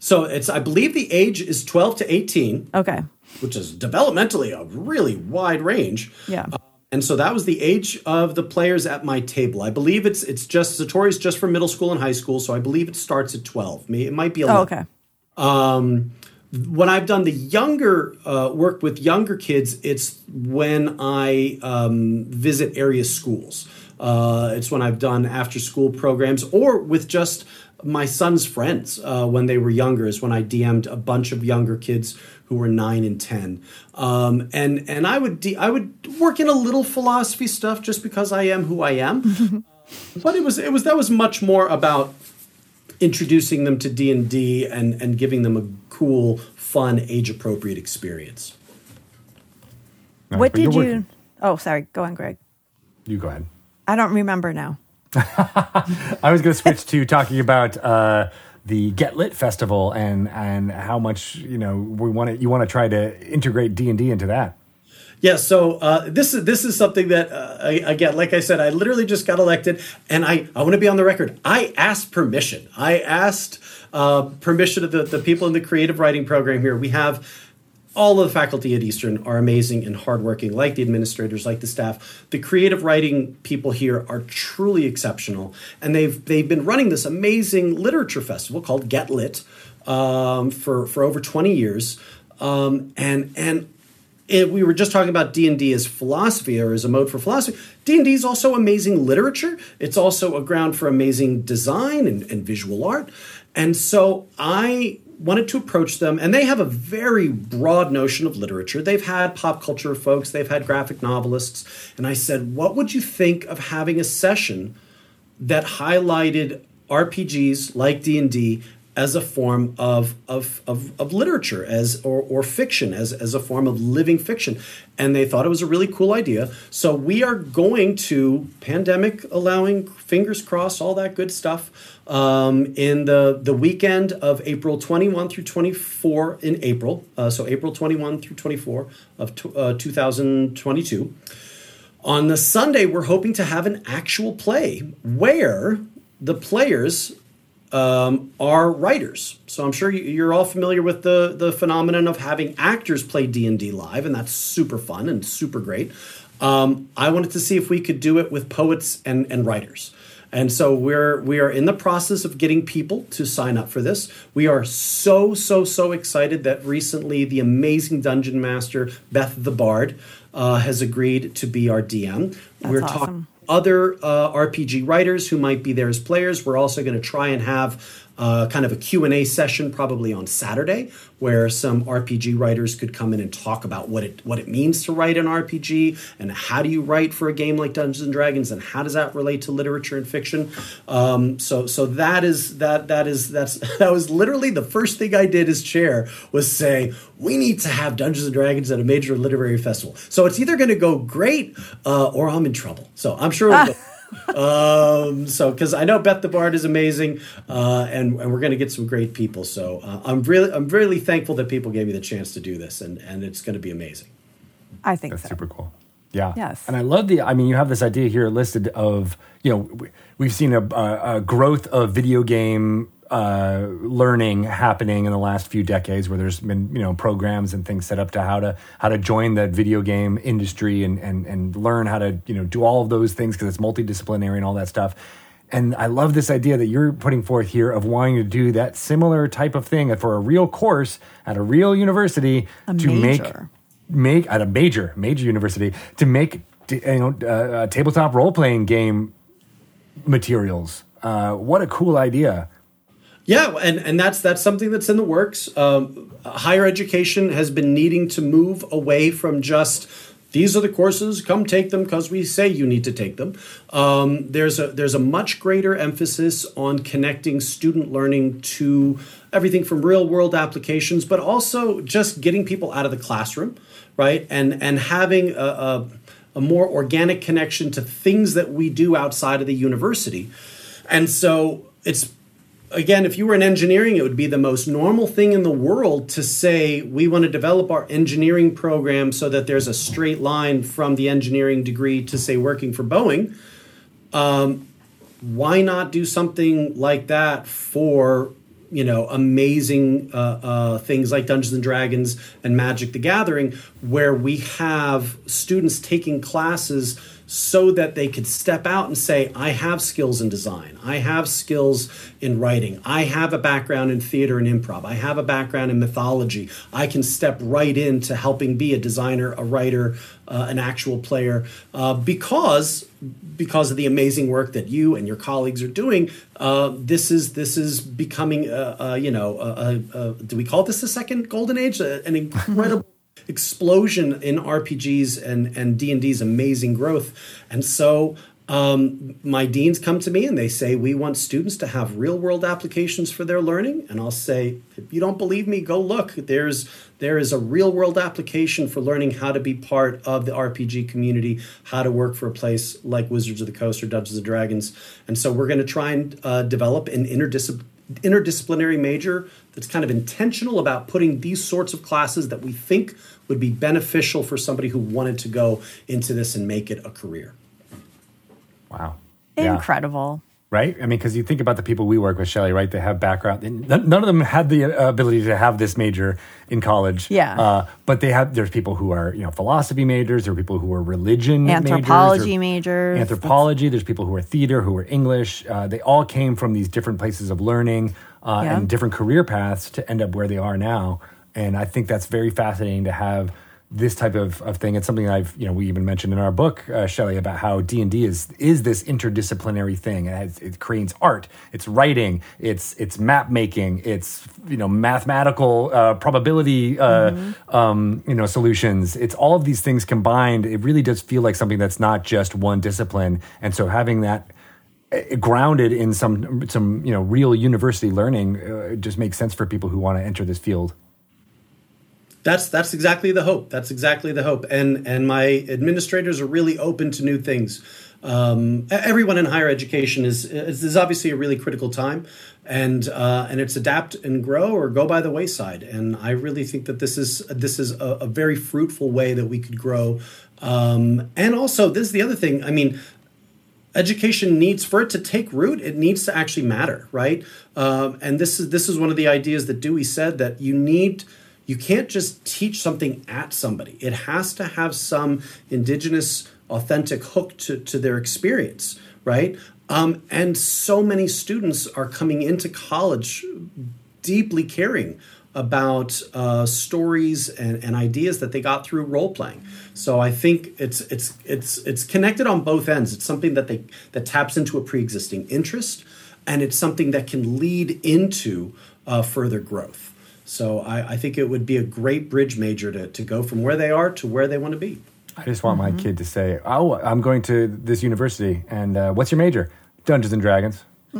So it's I believe the age is twelve to eighteen, Okay. which is developmentally a really wide range. Yeah. And so that was the age of the players at my table. I believe it's it's just Satori's just for middle school and high school, so I believe it starts at twelve. It might be eleven. Oh, okay. Um, when I've done the younger uh, work with younger kids, it's when I um, visit area schools. Uh, it's when I've done after school programs or with just my son's friends uh, when they were younger. Is when I DM'd a bunch of younger kids who were nine and ten, um, and and I would D- I would work in a little philosophy stuff just because I am who I am. but it was it was that was much more about introducing them to D&D and and giving them a cool, fun, age-appropriate experience. Nice, what did you? working- Oh, sorry. Go on, Greg. You go ahead. I don't remember now. I was going to switch to talking about uh, the Get Lit festival and and how much you know we want to you want to try to integrate D and D into that. Yeah, so uh, this is this is something that uh, again, like I said, I literally just got elected, and I I want to be on the record. I asked permission. I asked uh, permission of the the people in the creative writing program here. We have all of the faculty at Eastern are amazing and hardworking, like the administrators, like the staff. The creative writing people here are truly exceptional, and they've they've been running this amazing literature festival called Get Lit um, for for over twenty years, um, and and we were just talking about d&d as philosophy or as a mode for philosophy. D&d is also amazing literature. It's also a ground for amazing design and, and visual art. And so i wanted to approach them and they have a very broad notion of literature. They've had pop culture folks they've had graphic novelists and i said what would you think of having a session that highlighted rpgs like d&d as a form of, of, of, of literature as or, or fiction as, as a form of living fiction. And they thought it was a really cool idea. So we are going to pandemic allowing fingers crossed all that good stuff um, in the, the weekend of april 21 through 24 in april uh, so april 21 through 24 of t- uh, 2022 on the sunday we're hoping to have an actual play where the players um, are writers. So I'm sure you- you're all familiar with the the phenomenon of having actors play D and D live, and that's super fun and super great. Um, I wanted to see if we could do it with poets and and writers. And so we're we are in the process of getting people to sign up for this. We are so so so excited that recently the amazing dungeon master Beth the Bard uh, has agreed to be our DM. That's we're awesome. talking other uh, RPG writers who might be there as players. We're also going to try and have uh, kind of a Q&A session probably on Saturday where some RPG writers could come in and talk about what it what it means to write an RPG and how do you write for a game like Dungeons and Dragons and how does that relate to literature and fiction. Um, so so that is that that is that's that was literally the first thing I did as chair was say we need to have Dungeons and Dragons at a major literary festival. So it's either going to go great uh, or I'm in trouble. So I'm sure. It'll go um, so, because I know Beth the Bard is amazing, uh, and, and we're going to get some great people. So, uh, I'm really, I'm really thankful that people gave me the chance to do this, and, and it's going to be amazing. I think That's so. super cool. Yeah. Yes. And I love the. I mean, you have this idea here listed of you know we- we've seen a, a, a growth of video game uh, learning happening in the last few decades, where there's been you know programs and things set up to how to how to join the video game industry and and and learn how to you know do all of those things because it's multidisciplinary and all that stuff. And I love this idea that you're putting forth here of wanting to do that similar type of thing for a real course at a real university A to make major. make at a major major university to make you know uh, uh, tabletop role playing game materials. Uh, what a cool idea! Yeah, and, and that's that's something that's in the works. Um, higher education has been needing to move away from just these are the courses, come take them because we say you need to take them. Um, there's a there's a much greater emphasis on connecting student learning to everything from real world applications, but also just getting people out of the classroom, right? And and having a, a, a more organic connection to things that we do outside of the university. And so it's again, if you were in engineering, it would be the most normal thing in the world to say we want to develop our engineering program so that there's a straight line from the engineering degree to say working for Boeing. Um, why not do something like that for you know amazing uh, uh, things like Dungeons and Dragons and Magic the Gathering, where we have students taking classes so that they could step out and say, I have skills in design, I have skills in writing, I have a background in theater and improv, I have a background in mythology. I can step right into helping be a designer, a writer, uh, an actual player, uh, because because of the amazing work that you and your colleagues are doing. Uh, this is this is becoming, uh, uh, you know, a, do we call this the second golden age? An incredible explosion in RPGs and and D and D's amazing growth, and so. Um, my deans come to me and they say we want students to have real world applications for their learning. And i'll say if you don't believe me go look. There's there is a real world application for learning how to be part of the rpg community how to work for a place like wizards of the coast or dungeons and dragons. And so we're going to try and uh, develop an interdisciplinary interdisciplinary major that's kind of intentional about putting these sorts of classes that we think would be beneficial for somebody who wanted to go into this and make it a career. Wow, Yeah. Incredible. Right? I mean, because you think about the people we work with, Shelly, right? They have background. None of them had the uh, ability to have this major in college. Yeah. Uh, but they have. There's people who are you know philosophy majors. There are people who are religion Anthropology majors. majors. Anthropology. There's people who are theater, who are English. Uh, they all came from these different places of learning uh, Yeah. and different career paths to end up where they are now. And I think that's very fascinating to have this type of, of thing. It's something I've, you know, we even mentioned in our book, uh, Shelley, about how D and D is is this interdisciplinary thing. It, has, it creates art, it's writing, it's it's map making, it's you know mathematical uh, probability, uh, um, you know, solutions. It's all of these things combined. It really does feel like something that's not just one discipline. And so having that uh, grounded in some some you know real university learning uh, just makes sense for people who want to enter this field. That's that's exactly the hope. That's exactly the hope. And and my administrators are really open to new things. Um, everyone in higher education is is, is obviously a really critical time, and uh, and it's adapt and grow or go by the wayside. And I really think that this is this is a, a very fruitful way that we could grow. Um, and also, this is the other thing. I mean, education needs for it to take root it needs to actually matter right um, and this is this is one of the ideas that dewey said that you need you can't just teach something at somebody it has to have some indigenous authentic hook to, to their experience right um, and so many students are coming into college deeply caring about uh, stories and, and ideas that they got through role playing. So I think it's it's it's it's connected on both ends. It's something that they that taps into a pre-existing interest, and it's something that can lead into uh, further growth. So I, I think it would be a great bridge major to, to go from where they are to where they want to be. I just want my kid to say, "Oh, I'm going to this university, and uh, what's your major? Dungeons and Dragons."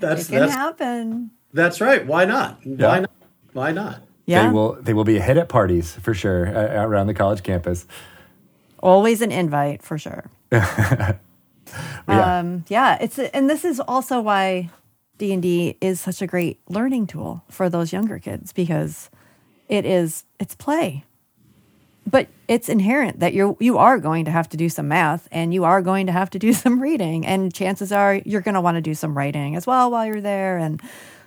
That's It can that's, happen. that's right. Why not? Why not? Why not? Yeah. They will. They will be a hit at parties for sure uh, around the college campus. Always an invite for sure. Yeah. Um, yeah, it's and this is also why D and D is such a great learning tool for those younger kids because it is it's play, but it's inherent that you you are going to have to do some math and you are going to have to do some reading, and chances are you're going to want to do some writing as well while you're there, and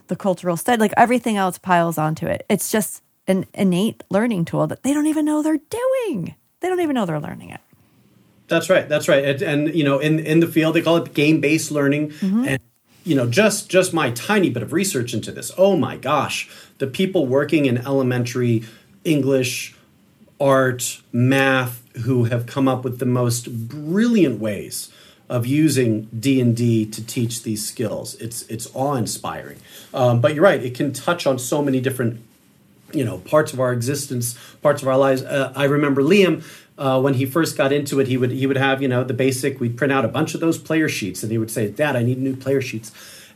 the cultural study, like everything else, piles onto it. It's just an innate learning tool that they don't even know they're doing. They don't even know they're learning it. That's right. That's right. And, and you know, in in the field, they call it game based learning. Mm-hmm. And you know, just just my tiny bit of research into this. Oh my gosh, the people working in elementary English, art, math, who have come up with the most brilliant ways of using D and D to teach these skills. It's it's awe inspiring. Um, but you're right; it can touch on so many different you know parts of our existence parts of our lives uh, i remember liam uh, when he first got into it he would he would have you know the basic we'd print out a bunch of those player sheets and he would say dad i need new player sheets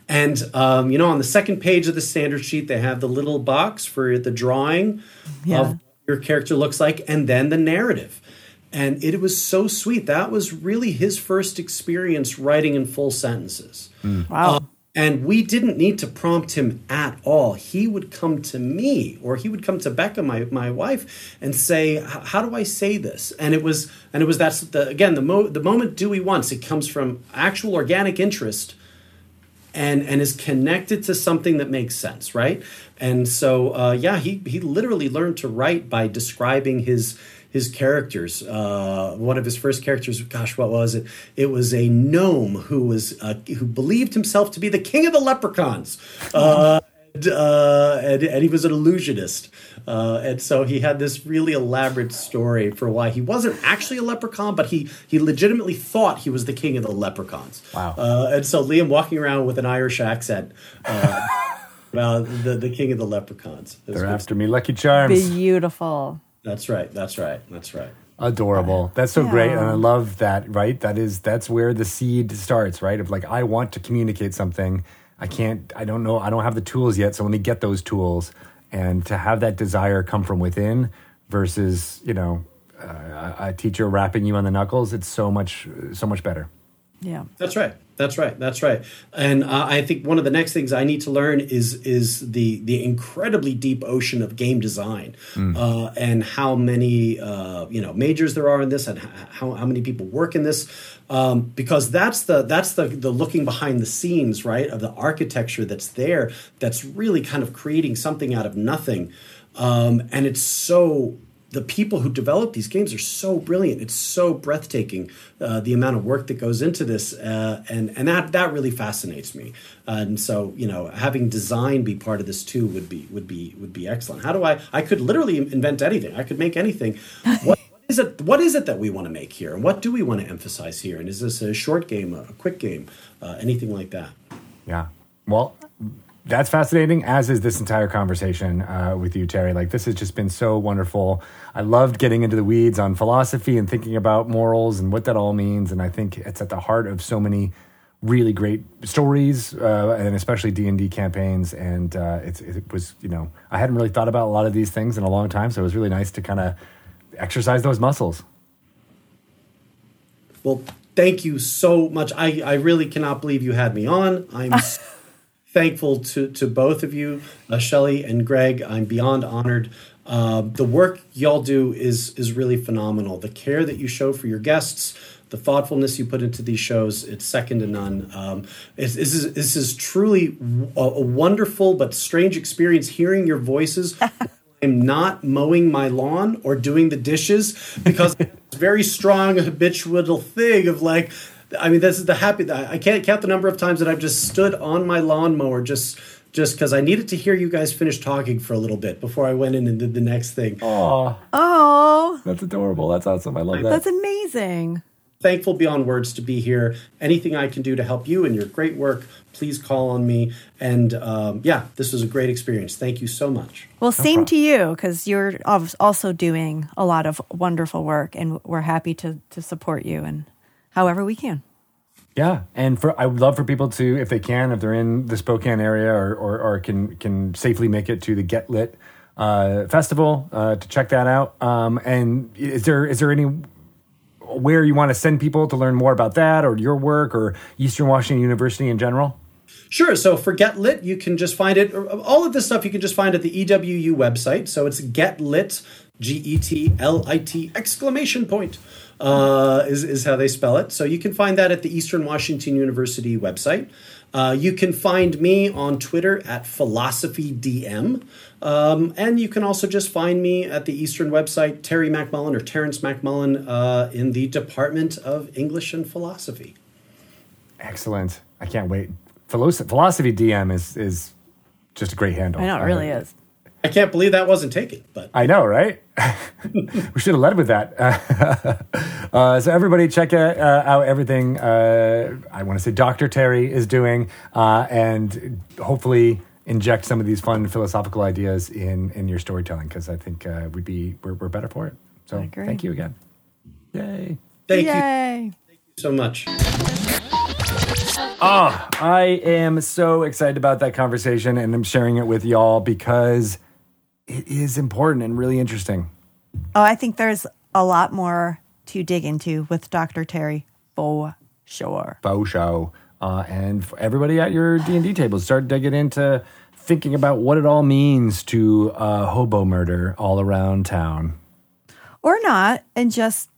and um, you know on the second page of the standard sheet they have the little box for the drawing Yeah. of what your character looks like and then the narrative and it was so sweet that was really his first experience writing in full sentences Wow. And we didn't need to prompt him at all. He would come to me or he would come to Becca, my, my wife, and say, how do I say this? And it was, and it was, that's the, again, the, mo- the moment Dewey wants, it comes from actual organic interest and, and is connected to something that makes sense. Right. And so, uh, yeah, he, he literally learned to write by describing his, his characters. Uh, one of his first characters, gosh, what was it? It was a gnome who was uh, who believed himself to be the king of the leprechauns. Uh, and, uh, and, and he was an illusionist. Uh, and so he had this really elaborate story for why he wasn't actually a leprechaun, but he, he legitimately thought he was the king of the leprechauns. Wow. Uh, and so Liam walking around with an Irish accent uh, about the, the king of the leprechauns. They're after me. Lucky Charms. Beautiful. That's right. That's right. That's right. Adorable. That's so great. And I love that, right? That is that's where the seed starts, right? Of like I want to communicate something. I can't I don't know I don't have the tools yet, so let me get those tools. And to have that desire come from within versus, you know, uh, a a teacher rapping you on the knuckles, it's so much so much better. Yeah. That's right. That's right. That's right. And uh, I think one of the next things I need to learn is is the the incredibly deep ocean of game design, uh, and how many uh, you know majors there are in this, and how how many people work in this, um, because that's the that's the the looking behind the scenes, right, of the architecture that's there, that's really kind of creating something out of nothing, um, and it's so the people who develop these games are so brilliant. It's so breathtaking uh, the amount of work that goes into this, uh, and and that that really fascinates me. and so you know, having design be part of this too would be would be would be excellent. How do I? I could literally invent anything. I could make anything. What is it? What is it that we want to make here, and what do we want to emphasize here? And is this a short game, a quick game, uh, anything like that? Yeah. Well, that's fascinating, as is this entire conversation uh, with you, Terry. Like, this has just been so wonderful. I loved getting into the weeds on philosophy and thinking about morals and what that all means. And I think it's at the heart of so many really great stories, uh, and especially D and D campaigns. And uh, it's, it was, you know, I hadn't really thought about a lot of these things in a long time, so it was really nice to kind of exercise those muscles. Well, thank you so much. I, I really cannot believe you had me on. I'm thankful to, to both of you, uh, Shelly and Greg. I'm beyond honored. Uh, the work y'all do is is really phenomenal. The care that you show for your guests, the thoughtfulness you put into these shows, it's second to none. Um, this, is, this is truly a, a wonderful but strange experience hearing your voices. I'm not mowing my lawn or doing the dishes because it's a very strong habitual thing of like I mean this is the happy I can't count the number of times that I've just stood on my lawnmower just just because I needed to hear you guys finish talking for a little bit before I went in and did the next thing. Oh, Oh, that's adorable. That's awesome. I love that. that's amazing. Thankful beyond words to be here. Anything I can do to help you in your great work, please call on me. And um, yeah, this was a great experience. Thank you so much. Well, same to you because you're also doing a lot of wonderful work, and we're happy to to support you and however we can. Yeah, and for I would love for people to, if they can, if they're in the Spokane area or or, or can can safely make it to the Get Lit uh, festival uh, to check that out. Um, and is there is there any where you want to send people to learn more about that or your work or Eastern Washington University in general? Sure. So for Get Lit, you can just find it. All of this stuff you can just find at the EWU website. So it's Get Lit, G E T L I T exclamation point uh, is is how they spell it. So you can find that at the Eastern Washington University website. Uh, you can find me on Twitter at philosophy_dm, um, and you can also just find me at the Eastern website, Terry MacMullan or Terrance MacMullan, uh, in the Department of English and Philosophy. Excellent. I can't wait. Philosophy, philosophy DM is is just a great handle. I know it really is. I can't believe that wasn't taken, but I know, right? we should have led with that. uh, so everybody, check uh, out everything. Uh, I want to say Dr. Terry is doing, uh, and hopefully inject some of these fun philosophical ideas in in your storytelling because I think uh, we'd be we're, we're better for it. So thank you again. Yay. thank you Yay. so much. Oh, I am so excited about that conversation and I'm sharing it with y'all because it is important and really interesting. Oh, I think there's a lot more to dig into with Dr. Terry for sure. Faux show. Uh, and for everybody at your D&D tables, start digging into thinking about what it all means to uh, hobo murder all around town. Or not, and just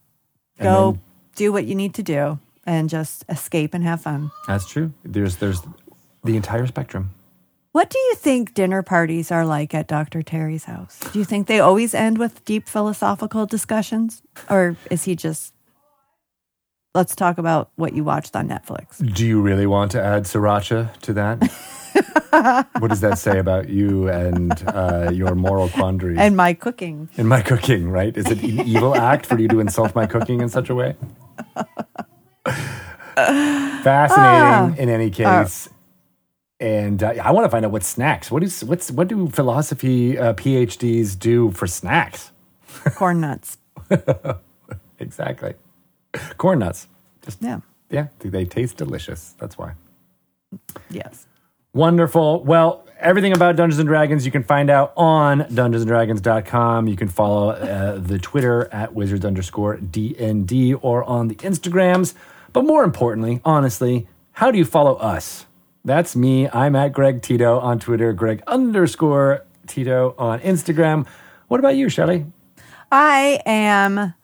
And go then- do what you need to do and just escape and have fun. That's true. There's there's the entire spectrum. What do you think dinner parties are like at Dr. Terry's house? Do you think they always end with deep philosophical discussions? Or is he just, let's talk about what you watched on Netflix? Do you really want to add sriracha to that? what does that say about you and uh, your moral quandaries? And my cooking. in my cooking, right? Is it an evil act for you to insult my cooking in such a way? Fascinating in any case. And uh, I want to find out what snacks. What is what's what do philosophy uh, PhDs do for snacks? Corn nuts. Exactly. Corn nuts. Just Yeah. yeah, Do they taste delicious. That's why. Yes. Wonderful. Well, everything about Dungeons and Dragons you can find out on dungeonsanddragons.com. You can follow uh, the Twitter at wizards underscore DND or on the Instagrams. But more importantly, honestly, how do you follow us? That's me. I'm at Greg Tito on Twitter, Greg underscore Tito on Instagram. What about you, Shelly? I am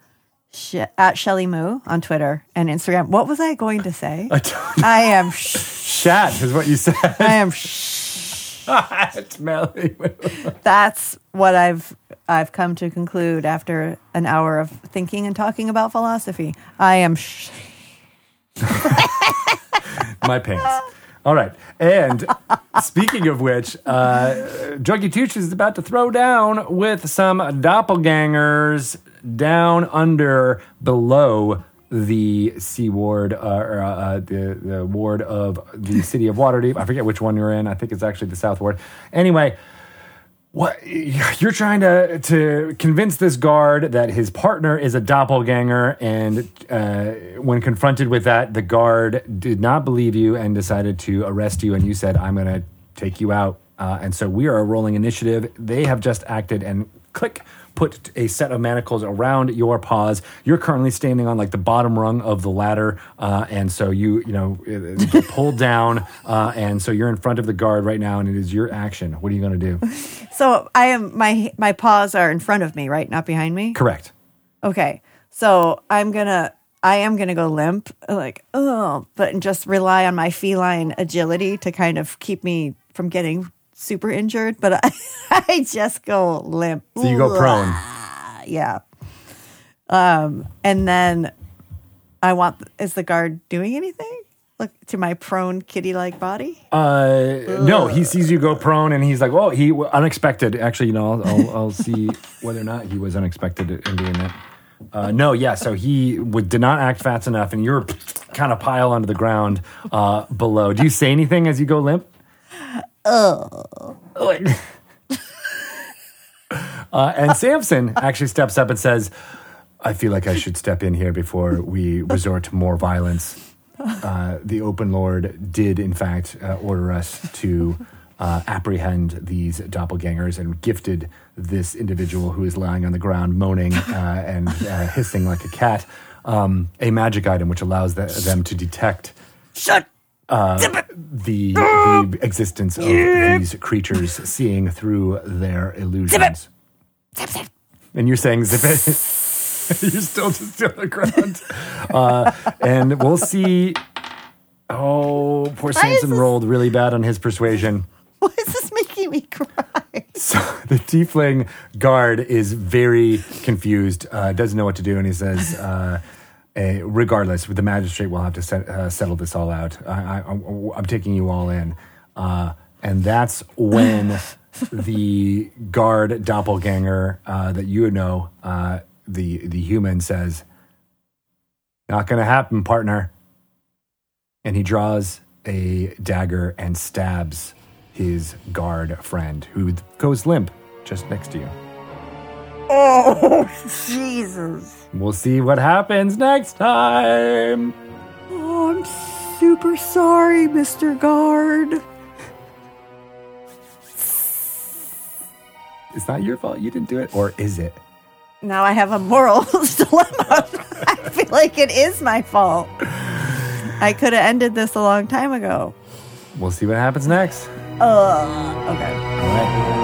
sh- at Shelly Moo on Twitter and Instagram. What was I going to say? I am. Sh- Chat is what you said. I am. Sh- It's Melly. that's what I've I've come to conclude after an hour of thinking and talking about philosophy. I am. Sh- my pants. All right. And speaking of which, uh, Druggy Tooch is about to throw down with some doppelgangers down under, below the Sea Ward, uh, or uh, the, the ward of the city of Waterdeep. I forget which one you're in. I think it's actually the South Ward. Anyway, what? You're trying to to convince this guard that his partner is a doppelganger and uh, when confronted with that the guard did not believe you and decided to arrest you and you said i'm going to take you out. Uh, and so we are a rolling initiative. They have just acted and click put a set of manacles around your paws. You're currently standing on like the bottom rung of the ladder uh, and so you you know get pulled down uh, and so you're in front of the guard right now and it is your action. What are you going to do? So I am my my paws are in front of me, right, not behind me. correct. Okay. So I'm gonna I am gonna go limp, like, oh, but just rely on my feline agility to kind of keep me from getting super injured. But I, I just go limp. So you go prone. Yeah. Um, and then I want is the guard doing anything? Look to my prone kitty like body? Uh, no, he sees you go prone, and he's like, "Oh, he unexpected." Actually, you know, I'll, I'll, I'll see whether or not he was unexpected in doing that. Uh, no, yeah. So he would, did not act fast enough, and you're kind of pile onto the ground uh, below. Do you say anything as you go limp? Oh. uh, and Samson actually steps up and says, "I feel like I should step in here before we resort to more violence." uh, the open lord did in fact uh, order us to uh, apprehend these doppelgangers and gifted this individual who is lying on the ground moaning uh, and uh, hissing like a cat um, a magic item which allows the, them to detect Shut. The, the existence of these creatures, seeing through their illusions. And you're saying zip it. you're still just on the ground. Uh, and we'll see. Oh, poor Samson rolled really bad on his persuasion. Why is this making me cry? So the tiefling guard is very confused, uh, doesn't know what to do, and he says, uh, "Regardless, the magistrate will have to set, uh, settle this all out. I, I, I'm taking you all in." Uh, and that's when the guard doppelganger uh, that you know, uh, the the human says, "Not going to happen, partner." And he draws a dagger and stabs his guard friend, who goes limp just next to you. Oh, Jesus. We'll see what happens next time. Oh, I'm super sorry, Mr. Guard. It's not your fault. You didn't do it, or is it? Now I have a moral dilemma. I feel like it is my fault. I could have ended this a long time ago. We'll see what happens next. Uh, okay.